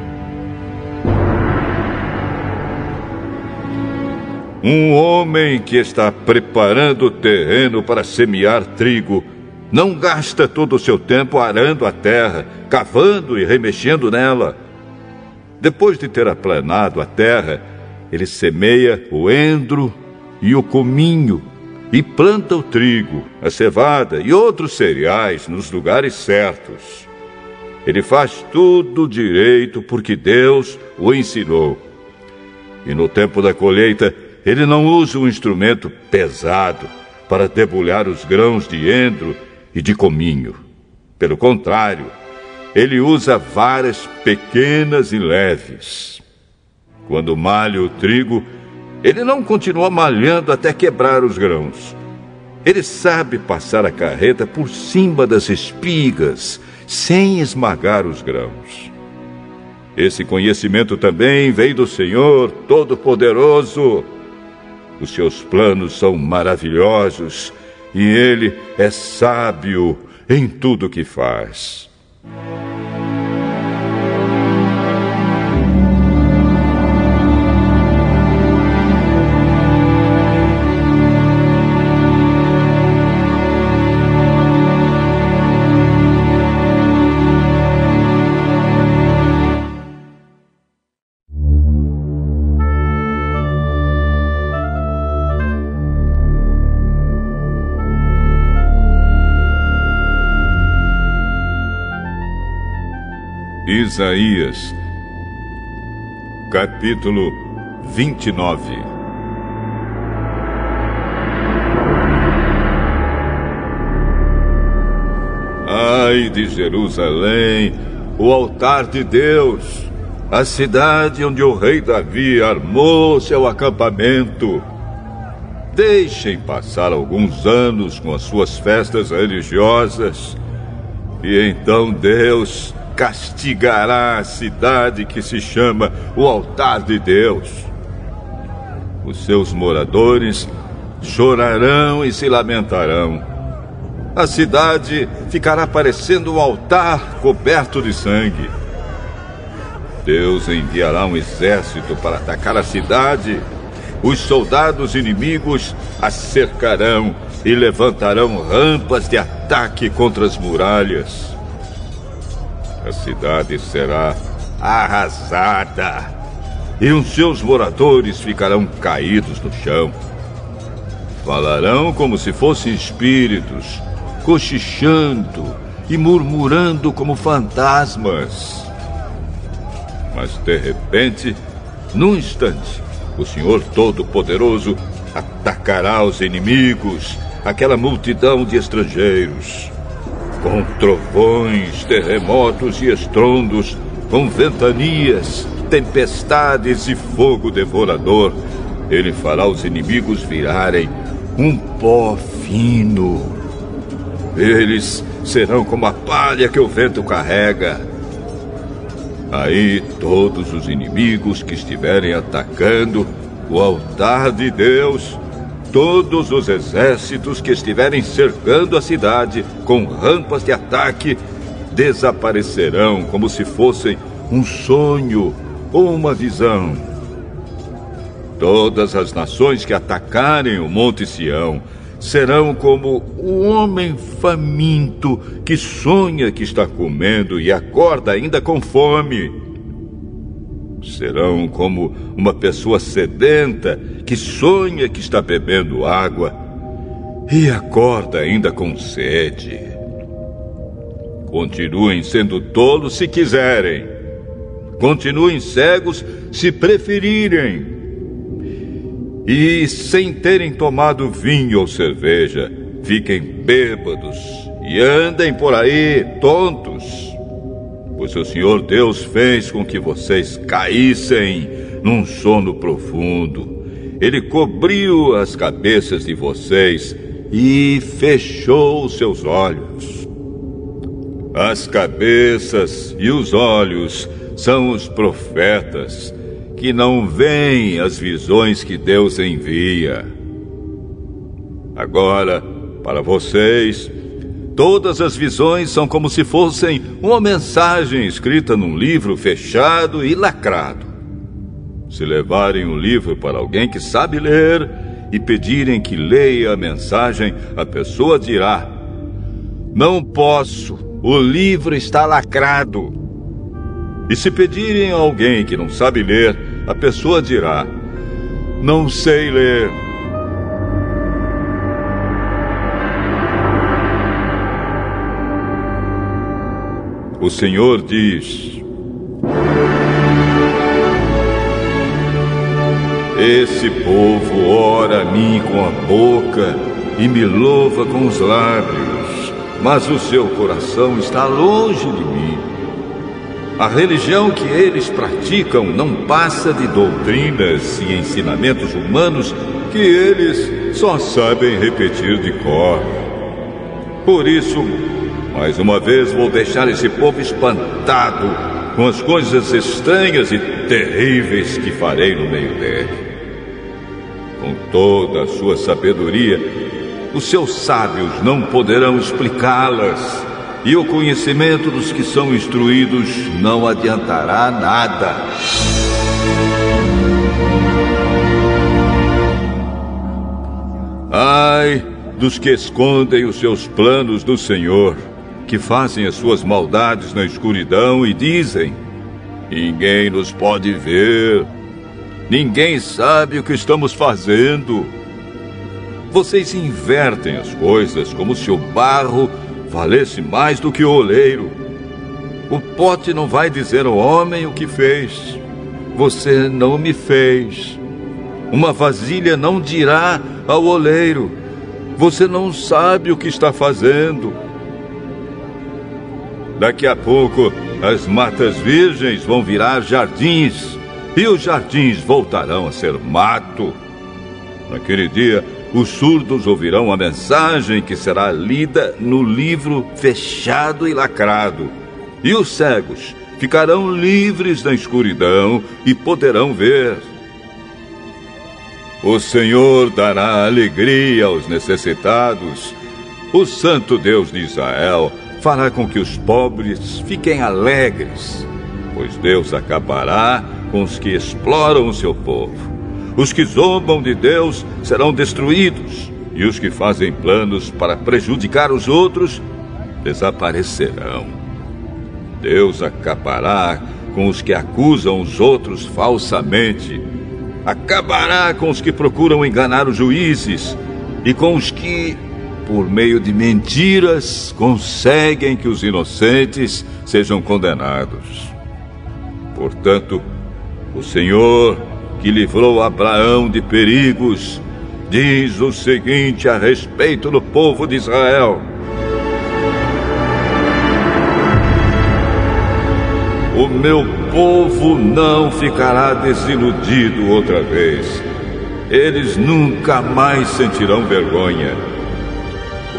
Um homem que está preparando o terreno para semear trigo não gasta todo o seu tempo arando a terra, cavando e remexendo nela. Depois de ter aplanado a terra, ele semeia o endro e o cominho e planta o trigo, a cevada e outros cereais nos lugares certos. Ele faz tudo direito porque Deus o ensinou. E no tempo da colheita, ele não usa um instrumento pesado para debulhar os grãos de endro e de cominho. Pelo contrário, ele usa varas pequenas e leves. Quando malha o trigo, ele não continua malhando até quebrar os grãos. Ele sabe passar a carreta por cima das espigas, sem esmagar os grãos. Esse conhecimento também vem do Senhor Todo-Poderoso. Os seus planos são maravilhosos e ele é sábio em tudo que faz. Thank you. Isaías, capítulo 29. Ai de Jerusalém, o altar de Deus, a cidade onde o rei Davi armou seu acampamento. Deixem passar alguns anos com as suas festas religiosas, e então Deus castigará a cidade que se chama o altar de Deus. Os seus moradores chorarão e se lamentarão. A cidade ficará parecendo um altar coberto de sangue. Deus enviará um exército para atacar a cidade. Os soldados inimigos a cercarão e levantarão rampas de ataque contra as muralhas. A cidade será arrasada e os seus moradores ficarão caídos no chão. Falarão como se fossem espíritos, cochichando e murmurando como fantasmas. Mas de repente, num instante, o Senhor Todo-Poderoso atacará os inimigos, aquela multidão de estrangeiros. Com trovões, terremotos e estrondos, com ventanias, tempestades e fogo devorador, ele fará os inimigos virarem um pó fino. Eles serão como a palha que o vento carrega. Aí todos os inimigos que estiverem atacando o altar de Deus, todos os exércitos que estiverem cercando a cidade com rampas de ataque, desaparecerão como se fossem um sonho ou uma visão. Todas as nações que atacarem o Monte Sião serão como o homem faminto que sonha que está comendo e acorda ainda com fome. Serão como uma pessoa sedenta que sonha que está bebendo água e acorda ainda com sede. Continuem sendo tolos se quiserem. Continuem cegos se preferirem e, sem terem tomado vinho ou cerveja, fiquem bêbados e andem por aí tontos. Pois o Senhor Deus fez com que vocês caíssem num sono profundo. Ele cobriu as cabeças de vocês e fechou seus olhos. As cabeças e os olhos são os profetas que não veem as visões que Deus envia. Agora, para vocês, todas as visões são como se fossem uma mensagem escrita num livro fechado e lacrado. Se levarem o livro para alguém que sabe ler e pedirem que leia a mensagem, a pessoa dirá: Não posso, o livro está lacrado. E se pedirem a alguém que não sabe ler, a pessoa dirá: Não sei ler. O Senhor diz: Esse povo ora a mim com a boca e me louva com os lábios, mas o seu coração está longe de mim. A religião que eles praticam não passa de doutrinas e ensinamentos humanos que eles só sabem repetir de cor. Por isso, mais uma vez vou deixar esse povo espantado com as coisas estranhas e terríveis que farei no meio dele. Com toda a sua sabedoria, os seus sábios não poderão explicá-las e o conhecimento dos que são instruídos não adiantará nada. Ai dos que escondem os seus planos do Senhor, que fazem as suas maldades na escuridão e dizem: Ninguém nos pode ver, ninguém sabe o que estamos fazendo. Vocês invertem as coisas como se o barro valesse mais do que o oleiro. O pote não vai dizer ao homem o que fez. Você não me fez. Uma vasilha não dirá ao oleiro: Você não sabe o que está fazendo. Daqui a pouco, as matas virgens vão virar jardins e os jardins voltarão a ser mato. Naquele dia, os surdos ouvirão a mensagem que será lida no livro fechado e lacrado, e os cegos ficarão livres da escuridão e poderão ver. O Senhor dará alegria aos necessitados. O Santo Deus de Israel fará com que os pobres fiquem alegres, pois Deus acabará com os que exploram o seu povo. Os que zombam de Deus serão destruídos, e os que fazem planos para prejudicar os outros desaparecerão. Deus acabará com os que acusam os outros falsamente, acabará com os que procuram enganar os juízes e com os que, por meio de mentiras, conseguem que os inocentes sejam condenados. Portanto, o Senhor que livrou Abraão de perigos, diz o seguinte a respeito do povo de Israel: O meu povo não ficará desiludido outra vez. Eles nunca mais sentirão vergonha.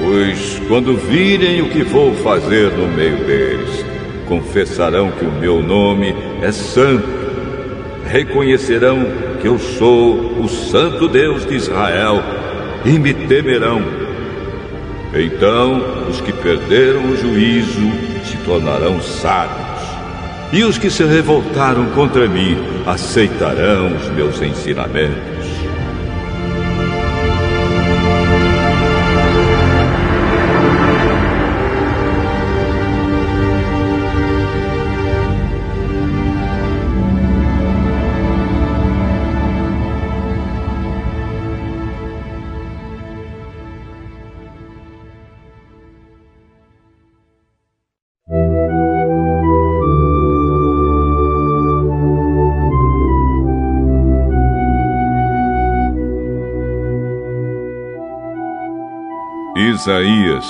Pois quando virem o que vou fazer no meio deles, confessarão que o meu nome é santo reconhecerão que eu sou o Santo Deus de Israel e me temerão. Então os que perderam o juízo se tornarão sábios, e os que se revoltaram contra mim aceitarão os meus ensinamentos. Isaías,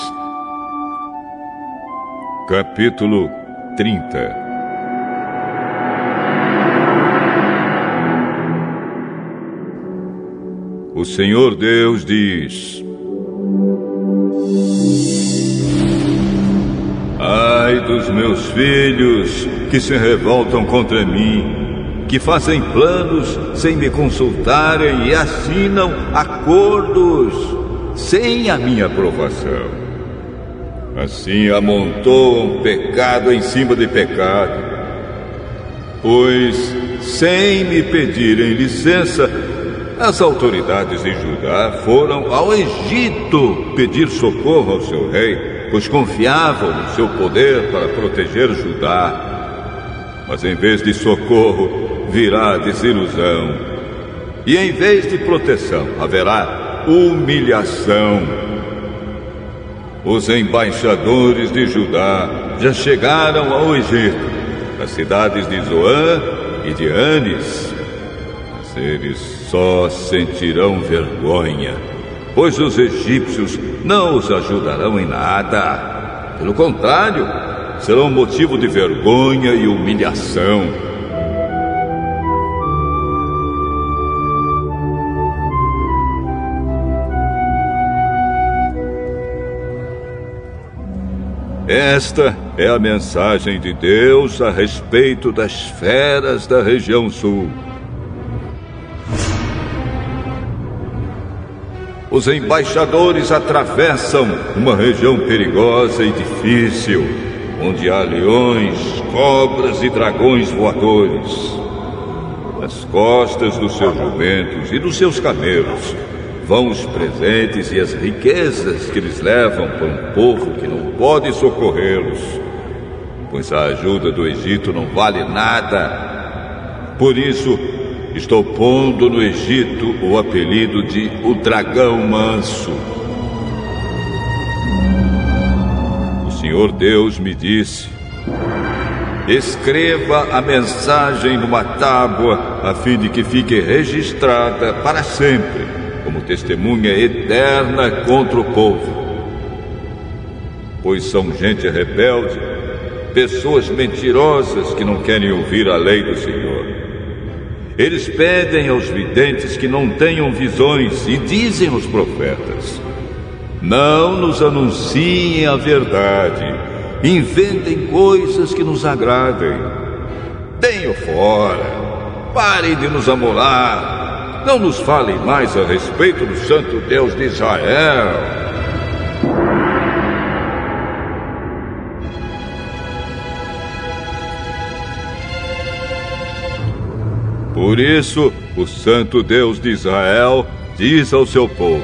capítulo 30 O Senhor Deus diz: Ai dos meus filhos que se revoltam contra mim, que fazem planos sem me consultarem e assinam acordos sem a minha aprovação. Assim amontoam pecado em cima de pecado. Pois, sem me pedirem licença, as autoridades de Judá foram ao Egito pedir socorro ao seu rei, pois confiavam no seu poder para proteger Judá. Mas em vez de socorro, virá desilusão. E em vez de proteção, haverá humilhação. Os embaixadores de Judá já chegaram ao Egito, às cidades de Zoã e de Anis. Mas eles só sentirão vergonha, pois os egípcios não os ajudarão em nada. Pelo contrário, serão motivo de vergonha e humilhação. Esta é a mensagem de Deus a respeito das feras da região sul. Os embaixadores atravessam uma região perigosa e difícil, onde há leões, cobras e dragões voadores. Nas costas dos seus jumentos e dos seus camelos vão os presentes e as riquezas que eles levam para um povo que não pode socorrê-los, pois a ajuda do Egito não vale nada. Por isso, estou pondo no Egito o apelido de o dragão manso. O Senhor Deus me disse: Escreva a mensagem numa tábua, a fim de que fique registrada para sempre como testemunha eterna contra o povo. Pois são gente rebelde pessoas mentirosas que não querem ouvir a lei do Senhor. Eles pedem aos videntes que não tenham visões e dizem aos profetas: Não nos anunciem a verdade, inventem coisas que nos agradem. Tenham fora, parem de nos amolar, não nos falem mais a respeito do Santo Deus de Israel. Por isso, o Santo Deus de Israel diz ao seu povo: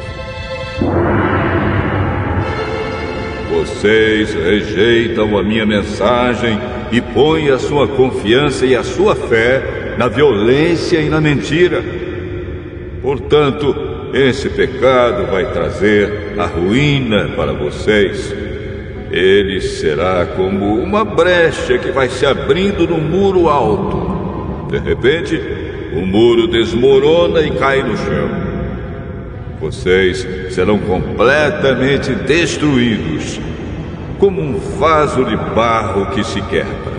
Vocês rejeitam a minha mensagem e põem a sua confiança e a sua fé na violência e na mentira. Portanto, esse pecado vai trazer a ruína para vocês. Ele será como uma brecha que vai se abrindo no muro alto. De repente, o muro desmorona e cai no chão. Vocês serão completamente destruídos, como um vaso de barro que se quebra.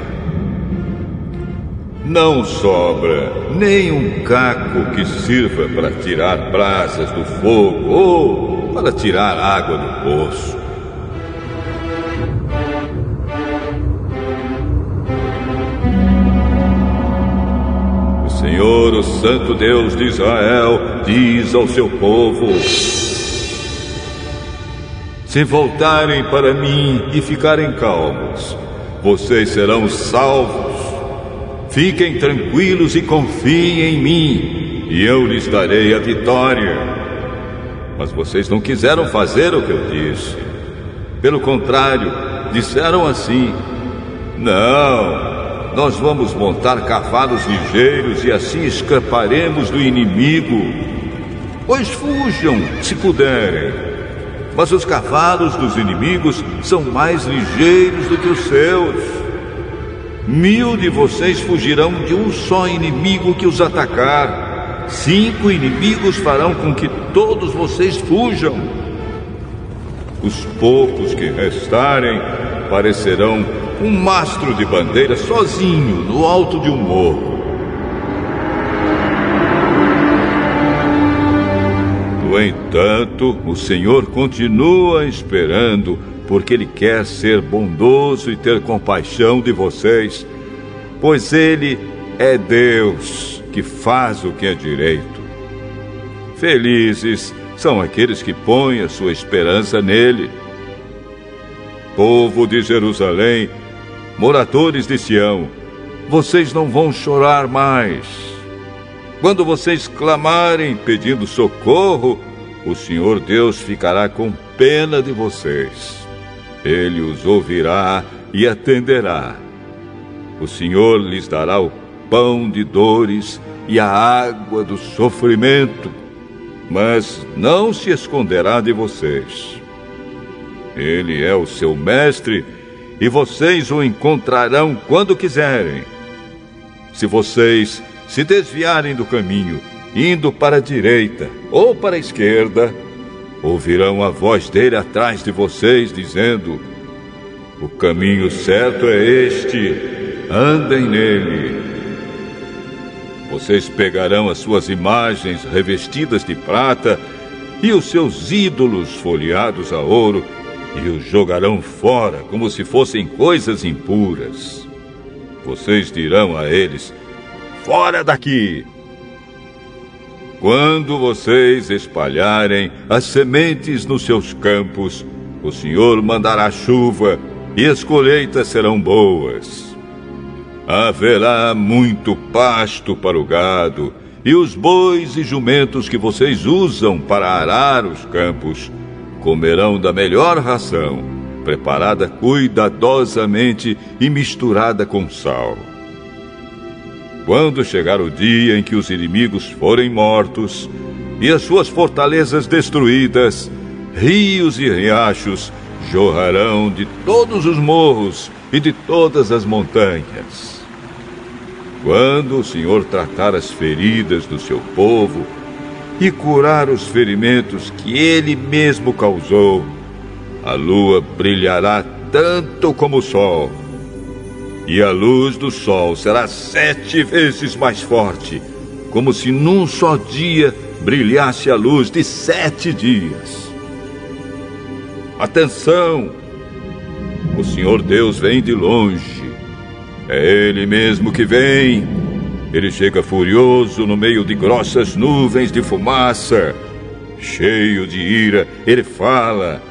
Não sobra nem um caco que sirva para tirar brasas do fogo ou para tirar água do poço. Senhor, o Santo Deus de Israel, diz ao seu povo: Se voltarem para mim e ficarem calmos, vocês serão salvos. Fiquem tranquilos e confiem em mim, e eu lhes darei a vitória. Mas vocês não quiseram fazer o que eu disse. Pelo contrário, disseram assim: Não, nós vamos montar cavalos ligeiros e assim escaparemos do inimigo. Pois fujam, se puderem. Mas os cavalos dos inimigos são mais ligeiros do que os seus. Mil de vocês fugirão de um só inimigo que os atacar. Cinco inimigos farão com que todos vocês fujam. Os poucos que restarem parecerão um mastro de bandeira sozinho no alto de um morro. No entanto, o Senhor continua esperando, porque Ele quer ser bondoso e ter compaixão de vocês, pois Ele é Deus que faz o que é direito. Felizes são aqueles que põem a sua esperança nele. Povo de Jerusalém, moradores de Sião, vocês não vão chorar mais. Quando vocês clamarem pedindo socorro, o Senhor Deus ficará com pena de vocês. Ele os ouvirá e atenderá. O Senhor lhes dará o pão de dores e a água do sofrimento, mas não se esconderá de vocês. Ele é o seu mestre e vocês o encontrarão quando quiserem. Se vocês se desviarem do caminho, indo para a direita ou para a esquerda, ouvirão a voz dele atrás de vocês, dizendo: O caminho certo é este, andem nele. Vocês pegarão as suas imagens revestidas de prata e os seus ídolos folheados a ouro e os jogarão fora como se fossem coisas impuras. Vocês dirão a eles: Fora daqui! Quando vocês espalharem as sementes nos seus campos, o Senhor mandará chuva e as colheitas serão boas. Haverá muito pasto para o gado, e os bois e jumentos que vocês usam para arar os campos comerão da melhor ração, preparada cuidadosamente e misturada com sal. Quando chegar o dia em que os inimigos forem mortos e as suas fortalezas destruídas, rios e riachos jorrarão de todos os morros e de todas as montanhas. Quando o Senhor tratar as feridas do seu povo, e curar os ferimentos que ele mesmo causou. A lua brilhará tanto como o sol, E a luz do sol será sete vezes mais forte, como se num só dia brilhasse a luz de sete dias. Atenção! O Senhor Deus vem de longe. É Ele mesmo que vem. Ele chega furioso no meio de grossas nuvens de fumaça. Cheio de ira, ele fala.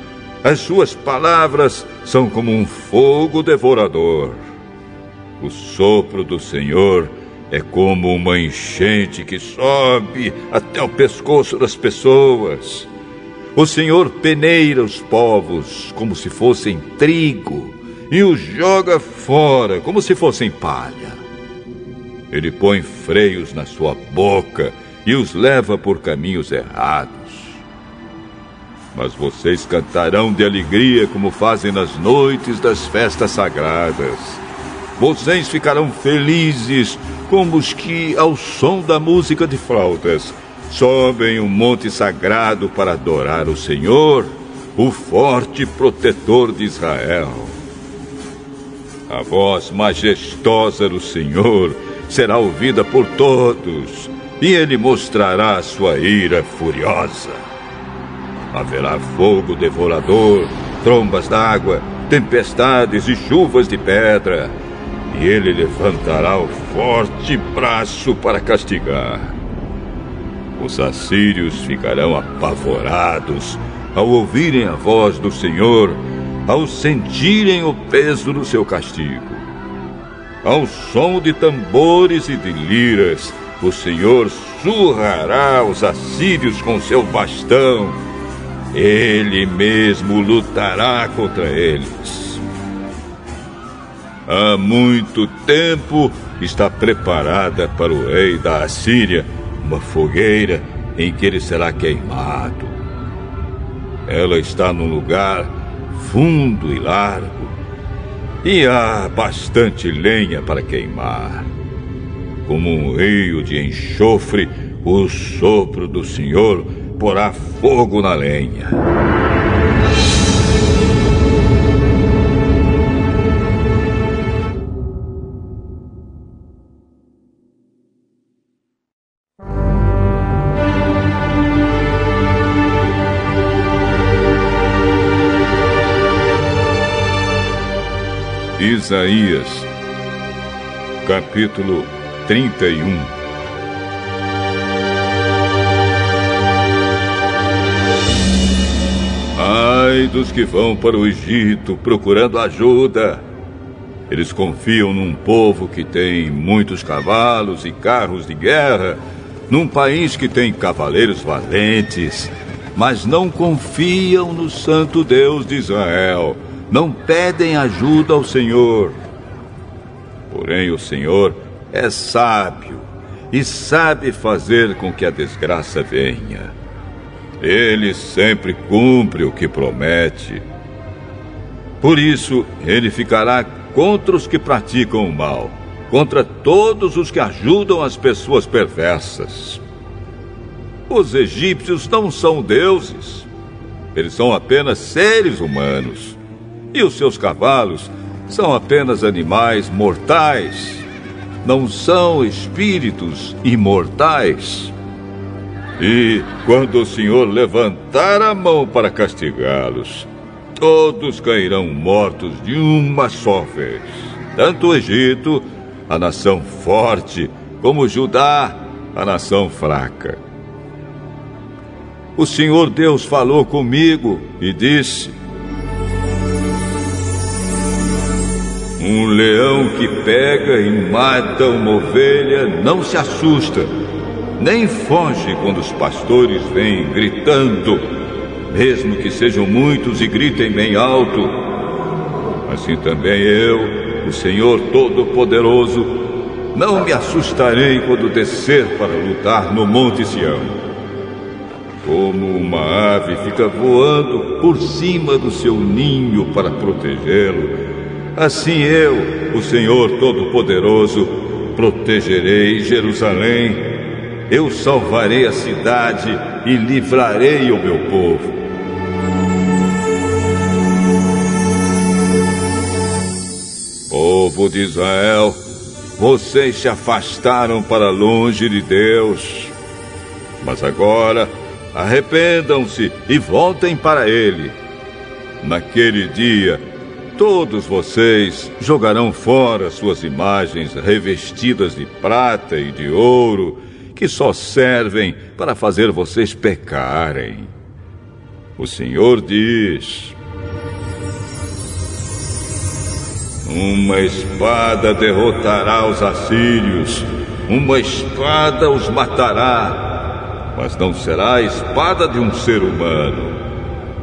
As suas palavras são como um fogo devorador. O sopro do Senhor é como uma enchente que sobe até o pescoço das pessoas. O Senhor peneira os povos como se fossem trigo e os joga fora como se fossem palha. Ele põe freios na sua boca e os leva por caminhos errados. Mas vocês cantarão de alegria como fazem nas noites das festas sagradas. Vocês ficarão felizes como os que, ao som da música de flautas, sobem um monte sagrado para adorar o Senhor, o forte protetor de Israel. A voz majestosa do Senhor será ouvida por todos, e ele mostrará sua ira furiosa. Haverá fogo devorador, trombas d'água, tempestades e chuvas de pedra e ele levantará o forte braço para castigar. Os assírios ficarão apavorados ao ouvirem a voz do Senhor, ao sentirem o peso do seu castigo. Ao som de tambores e de liras, o Senhor surrará os assírios com seu bastão. Ele mesmo lutará contra eles. Há muito tempo está preparada para o rei da Assíria uma fogueira em que ele será queimado. Ela está num lugar fundo e largo, e há bastante lenha para queimar. Como um rio de enxofre, o sopro do Senhor porá fogo na lenha. Isaías, capítulo 31 Ai dos que vão para o Egito procurando ajuda. Eles confiam num povo que tem muitos cavalos e carros de guerra, num país que tem cavaleiros valentes, mas não confiam no Santo Deus de Israel não pedem ajuda ao Senhor. Porém, o Senhor é sábio e sabe fazer com que a desgraça venha. Ele sempre cumpre o que promete. Por isso, ele ficará contra os que praticam o mal, contra todos os que ajudam as pessoas perversas. Os egípcios não são deuses, eles são apenas seres humanos e os seus cavalos são apenas animais mortais, não são espíritos imortais. E quando o Senhor levantar a mão para castigá-los, todos cairão mortos de uma só vez. Tanto o Egito, a nação forte, como Judá, a nação fraca. O Senhor Deus falou comigo e disse: Um leão que pega e mata uma ovelha não se assusta, nem foge quando os pastores vêm gritando, mesmo que sejam muitos e gritem bem alto. Assim também eu, o Senhor Todo-Poderoso, não me assustarei quando descer para lutar no Monte Sião. Como uma ave fica voando por cima do seu ninho para protegê-lo, Assim eu, o Senhor Todo-Poderoso, protegerei Jerusalém, eu salvarei a cidade e livrarei o meu povo. Povo de Israel, vocês se afastaram para longe de Deus. Mas agora, arrependam-se e voltem para Ele. Naquele dia, todos vocês jogarão fora suas imagens revestidas de prata e de ouro, que só servem para fazer vocês pecarem. O Senhor diz: Uma espada derrotará os assírios, uma espada os matará, mas não será a espada de um ser humano.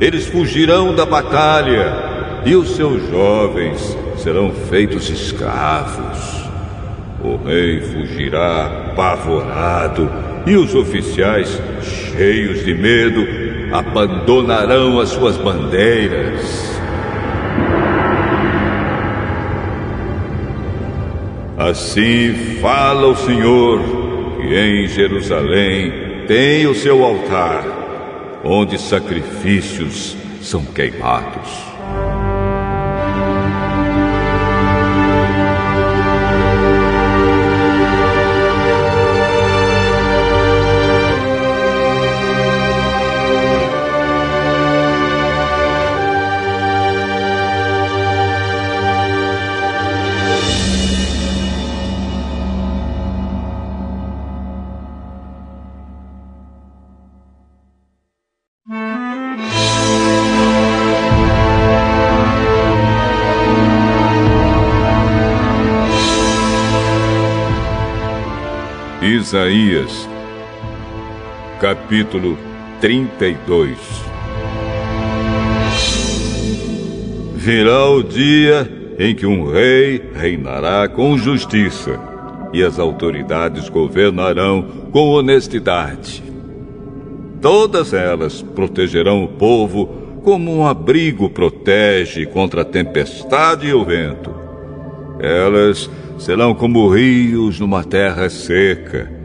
Eles fugirão da batalha e os seus jovens serão feitos escravos. O rei fugirá apavorado e os oficiais, cheios de medo, abandonarão as suas bandeiras. Assim fala o Senhor, que em Jerusalém tem o seu altar, onde sacrifícios são queimados. Isaías, capítulo 32 Virá o dia em que um rei reinará com justiça e as autoridades governarão com honestidade. Todas elas protegerão o povo como um abrigo protege contra a tempestade e o vento. Elas serão como rios numa terra seca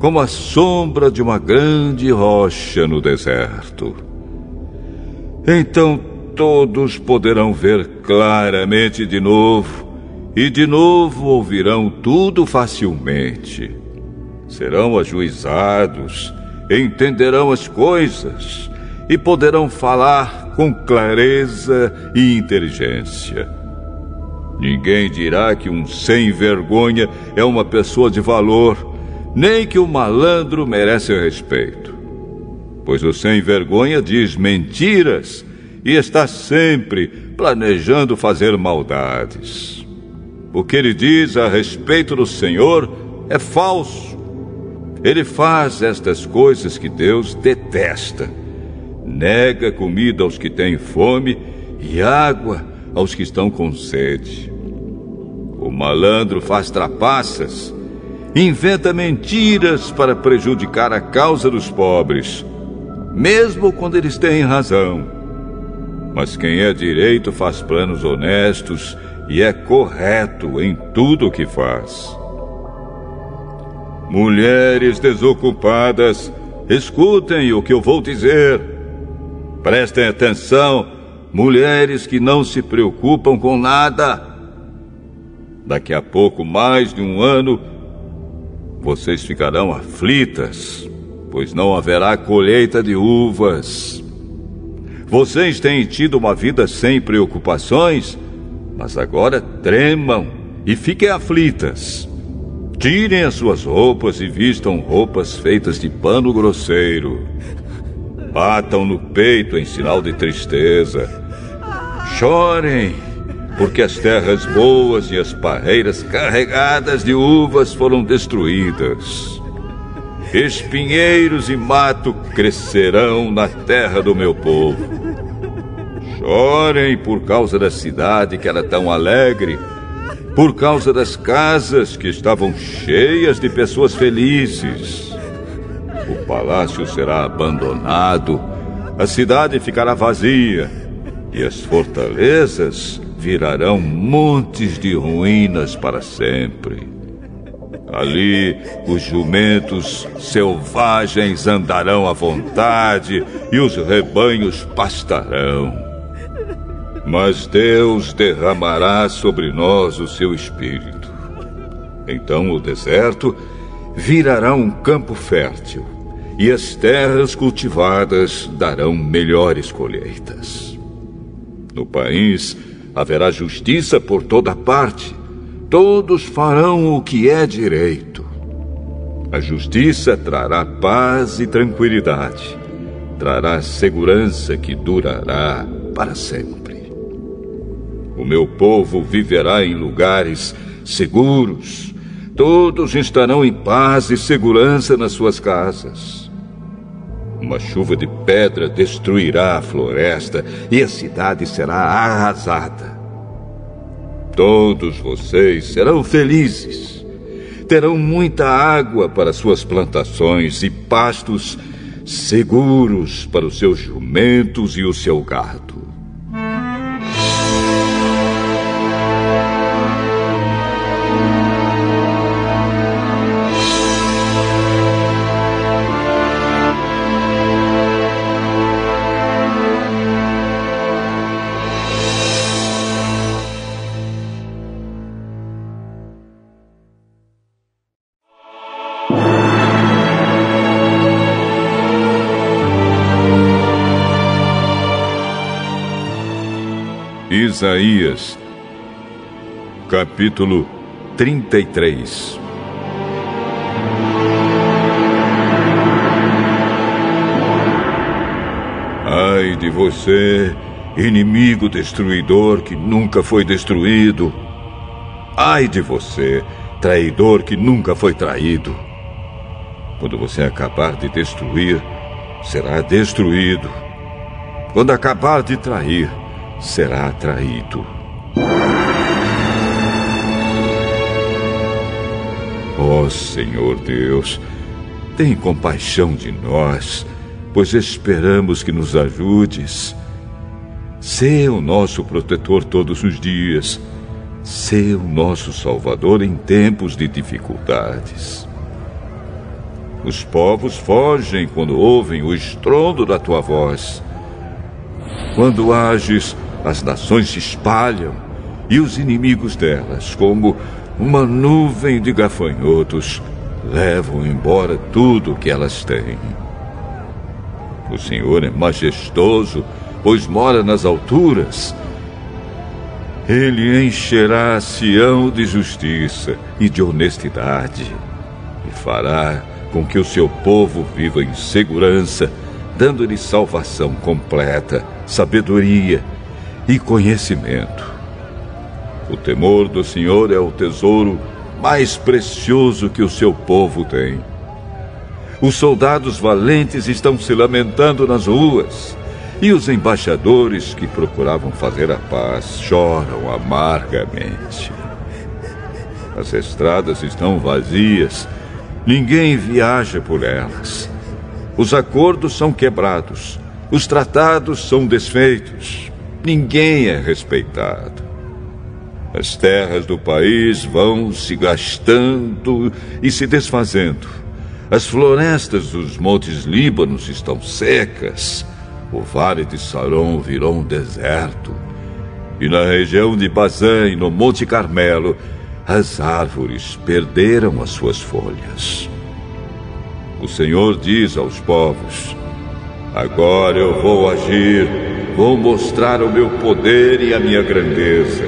como a sombra de uma grande rocha no deserto. Então todos poderão ver claramente de novo, e de novo ouvirão tudo facilmente. Serão ajuizados, entenderão as coisas e poderão falar com clareza e inteligência. Ninguém dirá que um sem vergonha é uma pessoa de valor nem que o malandro merece respeito. Pois o sem vergonha diz mentiras e está sempre planejando fazer maldades. O que ele diz a respeito do Senhor é falso. Ele faz estas coisas que Deus detesta. Nega comida aos que têm fome e água aos que estão com sede. O malandro faz trapaças inventa mentiras para prejudicar a causa dos pobres, mesmo quando eles têm razão. Mas quem é direito faz planos honestos e é correto em tudo o que faz. Mulheres desocupadas, escutem o que eu vou dizer. Prestem atenção, mulheres que não se preocupam com nada. Daqui a pouco mais de um ano vocês ficarão aflitas, pois não haverá colheita de uvas. Vocês têm tido uma vida sem preocupações, mas agora tremam e fiquem aflitas. Tirem as suas roupas e vistam roupas feitas de pano grosseiro. Batam no peito em sinal de tristeza. Chorem porque as terras boas e as parreiras carregadas de uvas foram destruídas. Espinheiros e mato crescerão na terra do meu povo. Chorem por causa da cidade que era tão alegre, por causa das casas que estavam cheias de pessoas felizes. O palácio será abandonado, a cidade ficará vazia e as fortalezas virarão montes de ruínas para sempre. Ali os jumentos selvagens andarão à vontade e os rebanhos pastarão. Mas Deus derramará sobre nós o seu espírito. Então o deserto virará um campo fértil e as terras cultivadas darão melhores colheitas. No país haverá justiça por toda parte. Todos farão o que é direito. A justiça trará paz e tranquilidade. Trará segurança que durará para sempre. O meu povo viverá em lugares seguros. Todos estarão em paz e segurança nas suas casas. Uma chuva de pedra destruirá a floresta e a cidade será arrasada. Todos vocês serão felizes. Terão muita água para suas plantações e pastos seguros para os seus jumentos e o seu gado. Isaías, capítulo 33 Ai de você, inimigo destruidor que nunca foi destruído. Ai de você, traidor que nunca foi traído. Quando você acabar de destruir, será destruído. Quando acabar de trair, será traído. Ó oh, Senhor Deus, tem compaixão de nós, pois esperamos que nos ajudes. Sê o nosso protetor todos os dias. Sê o nosso salvador em tempos de dificuldades. Os povos fogem quando ouvem o estrondo da tua voz. Quando ages, as nações se espalham e os inimigos delas, como uma nuvem de gafanhotos, levam embora tudo o que elas têm. O Senhor é majestoso, pois mora nas alturas. Ele encherá Sião de justiça e de honestidade, e fará com que o seu povo viva em segurança, dando-lhe salvação completa, sabedoria e conhecimento. O temor do Senhor é o tesouro mais precioso que o seu povo tem. Os soldados valentes estão se lamentando nas ruas, e os embaixadores que procuravam fazer a paz choram amargamente. As estradas estão vazias, ninguém viaja por elas. Os acordos são quebrados, os tratados são desfeitos ninguém é respeitado. As terras do país vão se gastando e se desfazendo. As florestas dos montes Líbanos estão secas. O vale de Saron virou um deserto. E na região de Bazã e no Monte Carmelo, as árvores perderam as suas folhas. O Senhor diz aos povos: Agora eu vou agir Vou mostrar o meu poder e a minha grandeza.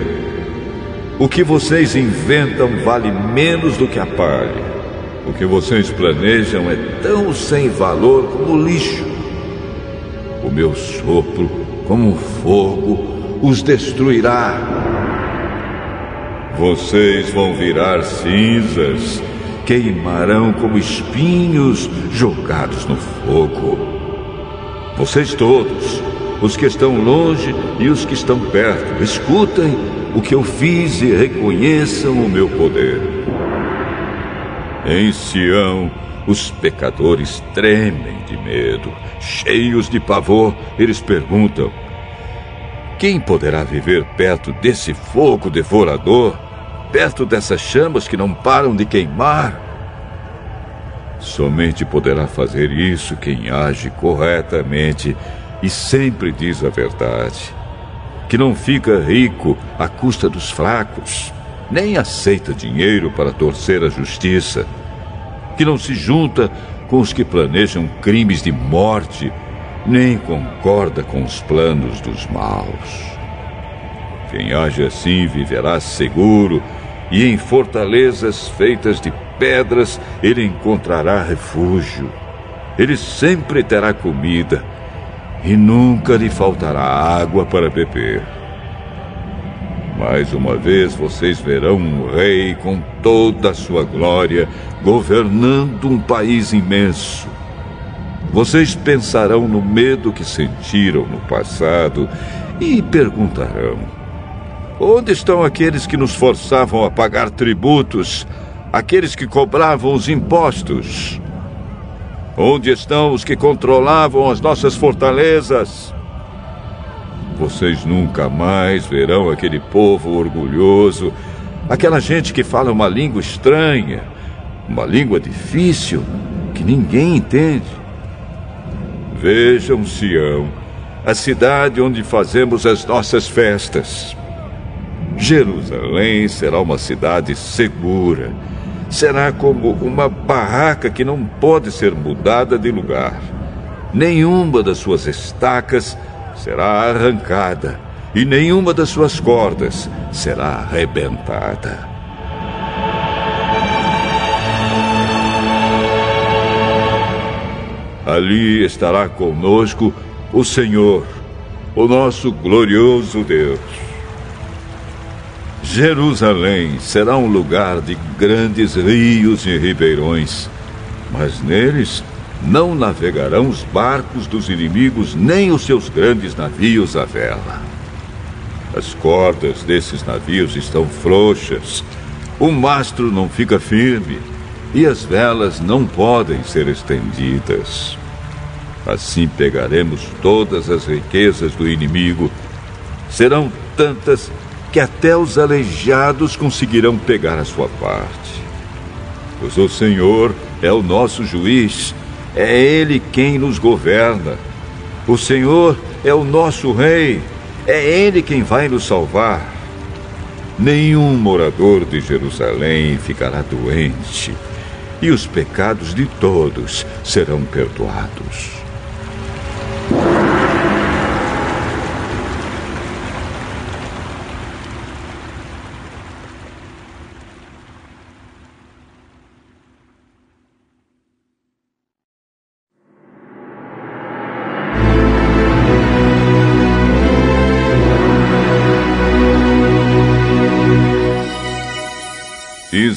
O que vocês inventam vale menos do que a palha. O que vocês planejam é tão sem valor como lixo. O meu sopro, como fogo, os destruirá. Vocês vão virar cinzas, queimarão como espinhos jogados no fogo. Vocês todos os que estão longe e os que estão perto. Escutem o que eu fiz e reconheçam o meu poder. Em Sião, os pecadores tremem de medo, cheios de pavor, eles perguntam: Quem poderá viver perto desse fogo devorador? Perto dessas chamas que não param de queimar? Somente poderá fazer isso quem age corretamente e sempre diz a verdade. que não fica rico à custa dos fracos, nem aceita dinheiro para torcer a justiça, que não se junta com os que planejam crimes de morte, nem concorda com os planos dos maus. Quem age assim viverá seguro, e em fortalezas feitas de pedras ele encontrará refúgio. Ele sempre terá comida e nunca lhe faltará água para beber. Mais uma vez vocês verão um rei com toda a sua glória governando um país imenso. Vocês pensarão no medo que sentiram no passado e perguntarão: Onde estão aqueles que nos forçavam a pagar tributos, aqueles que cobravam os impostos? Onde estão os que controlavam as nossas fortalezas? Vocês nunca mais verão aquele povo orgulhoso, aquela gente que fala uma língua estranha, uma língua difícil que ninguém entende. Vejam Sião, a cidade onde fazemos as nossas festas. Jerusalém será uma cidade segura. Será como uma barraca que não pode ser mudada de lugar. Nenhuma das suas estacas será arrancada e nenhuma das suas cordas será arrebentada. Ali estará conosco o Senhor, o nosso glorioso Deus. Jerusalém será um lugar de grandes rios e ribeirões, mas neles não navegarão os barcos dos inimigos, nem os seus grandes navios à vela. As cordas desses navios estão frouxas, o mastro não fica firme e as velas não podem ser estendidas. Assim pegaremos todas as riquezas do inimigo. Serão tantas que até os aleijados conseguirão pegar a sua parte. Pois o Senhor é o nosso juiz é Ele quem nos governa. O Senhor é o nosso Rei. É Ele quem vai nos salvar. Nenhum morador de Jerusalém ficará doente, e os pecados de todos serão perdoados.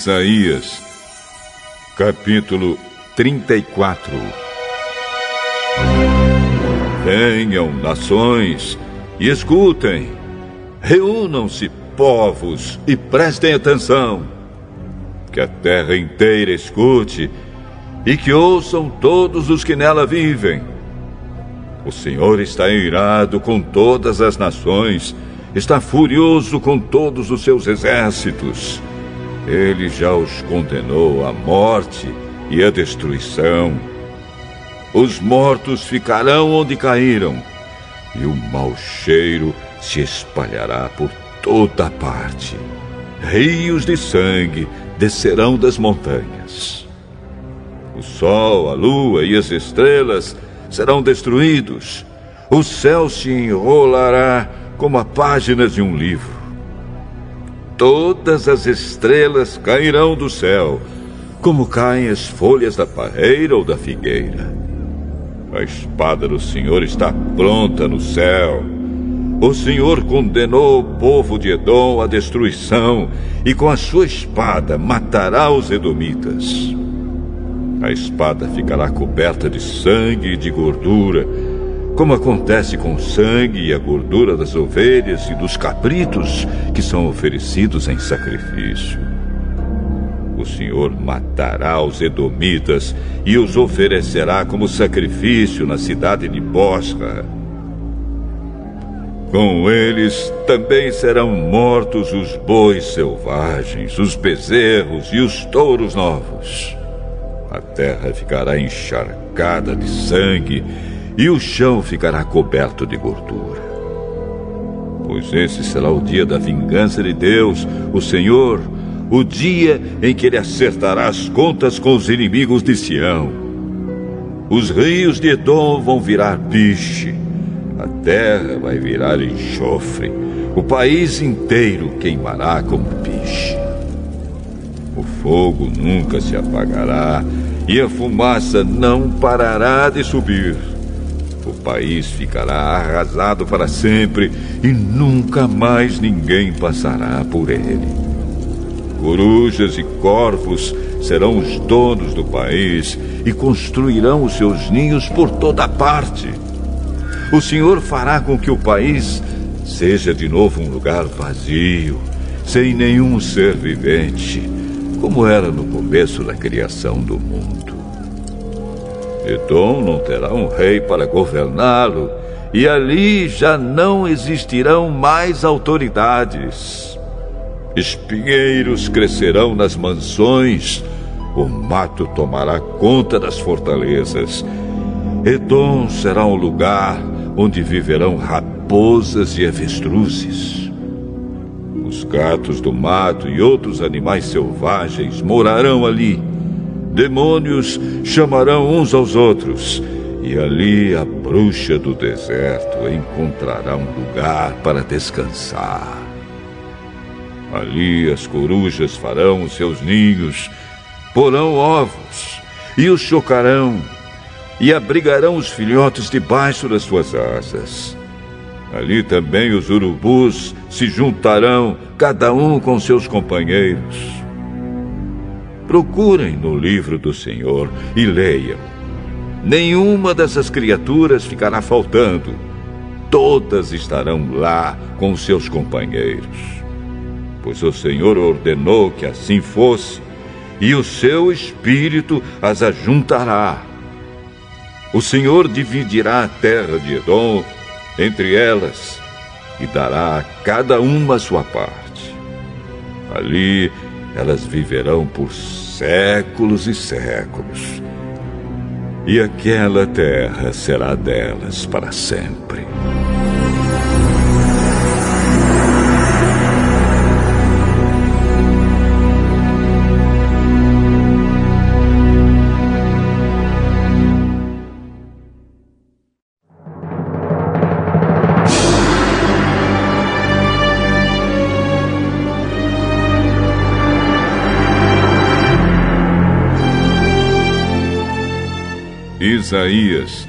Isaías, capítulo 34 Venham, nações, e escutem. Reúnam-se, povos, e prestem atenção. Que a terra inteira escute e que ouçam todos os que nela vivem. O Senhor está irado com todas as nações, está furioso com todos os seus exércitos. Ele já os condenou à morte e à destruição. Os mortos ficarão onde caíram, e o mau cheiro se espalhará por toda parte. Rios de sangue descerão das montanhas. O sol, a lua e as estrelas serão destruídos. O céu se enrolará como a páginas de um livro todas as estrelas cairão do céu, como caem as folhas da parreira ou da figueira. A espada do Senhor está pronta no céu. O Senhor condenou o povo de Edom à destruição e com a sua espada matará os edomitas. A espada ficará coberta de sangue e de gordura como acontece com o sangue e a gordura das ovelhas e dos cabritos que são oferecidos em sacrifício. O Senhor matará os edomitas e os oferecerá como sacrifício na cidade de Bosra. Com eles também serão mortos os bois selvagens, os bezerros e os touros novos. A terra ficará encharcada de sangue e o chão ficará coberto de gordura. Pois esse será o dia da vingança de Deus, o Senhor, o dia em que ele acertará as contas com os inimigos de Sião. Os rios de Edom vão virar piche, a terra vai virar enxofre, o país inteiro queimará como piche. O fogo nunca se apagará e a fumaça não parará de subir. O país ficará arrasado para sempre e nunca mais ninguém passará por ele. Corujas e corvos serão os donos do país e construirão os seus ninhos por toda parte. O Senhor fará com que o país seja de novo um lugar vazio, sem nenhum ser vivente como era no começo da criação do mundo. Edom não terá um rei para governá-lo, e ali já não existirão mais autoridades. Espinheiros crescerão nas mansões, o mato tomará conta das fortalezas. Edom será um lugar onde viverão raposas e avestruzes. Os gatos do mato e outros animais selvagens morarão ali. Demônios chamarão uns aos outros, e ali a bruxa do deserto encontrará um lugar para descansar. Ali as corujas farão os seus ninhos, porão ovos e os chocarão, e abrigarão os filhotes debaixo das suas asas. Ali também os urubus se juntarão, cada um com seus companheiros. Procurem no livro do Senhor e leiam. Nenhuma dessas criaturas ficará faltando. Todas estarão lá com seus companheiros. Pois o Senhor ordenou que assim fosse, e o seu espírito as ajuntará. O Senhor dividirá a terra de Edom entre elas e dará a cada uma a sua parte. Ali elas viverão por séculos e séculos, e aquela terra será delas para sempre. Isaías,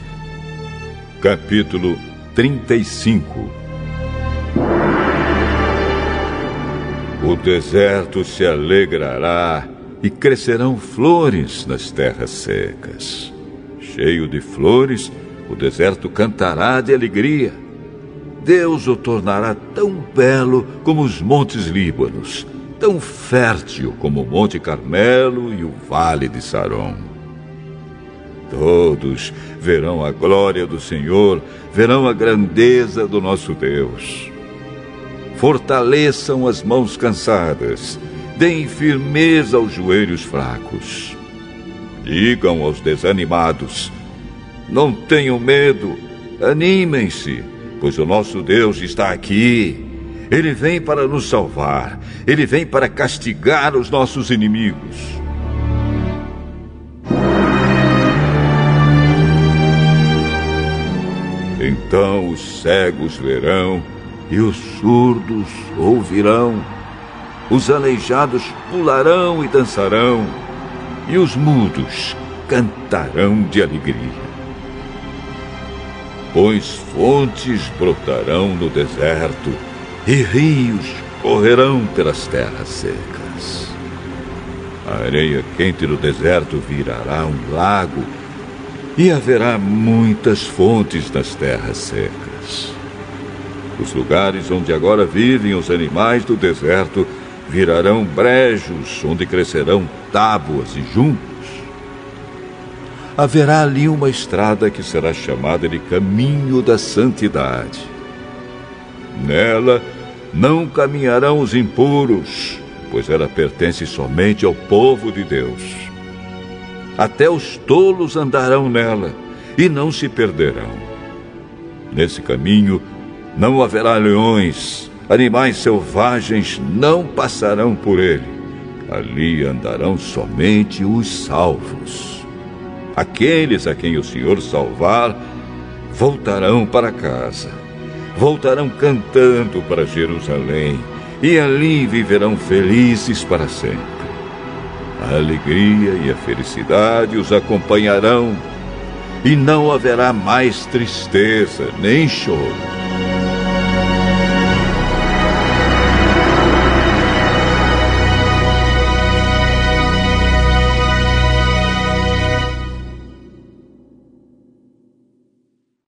capítulo 35 O deserto se alegrará e crescerão flores nas terras secas. Cheio de flores, o deserto cantará de alegria. Deus o tornará tão belo como os montes Líbanos, tão fértil como o Monte Carmelo e o Vale de Saron. Todos verão a glória do Senhor, verão a grandeza do nosso Deus. Fortaleçam as mãos cansadas, deem firmeza aos joelhos fracos. Digam aos desanimados: não tenham medo, animem-se, pois o nosso Deus está aqui. Ele vem para nos salvar, ele vem para castigar os nossos inimigos. Então os cegos verão e os surdos ouvirão. Os aleijados pularão e dançarão, e os mudos cantarão de alegria. Pois fontes brotarão no deserto e rios correrão pelas terras secas. A areia quente do deserto virará um lago e haverá muitas fontes nas terras secas. Os lugares onde agora vivem os animais do deserto virarão brejos onde crescerão tábuas e juncos. Haverá ali uma estrada que será chamada de Caminho da Santidade. Nela não caminharão os impuros, pois ela pertence somente ao povo de Deus. Até os tolos andarão nela e não se perderão. Nesse caminho, Não haverá leões, animais selvagens não passarão por ele. Ali andarão somente os salvos. Aqueles a quem o Senhor salvar voltarão para casa. Voltarão cantando para Jerusalém e ali viverão felizes para sempre. A alegria e a felicidade os acompanharão e não haverá mais tristeza nem choro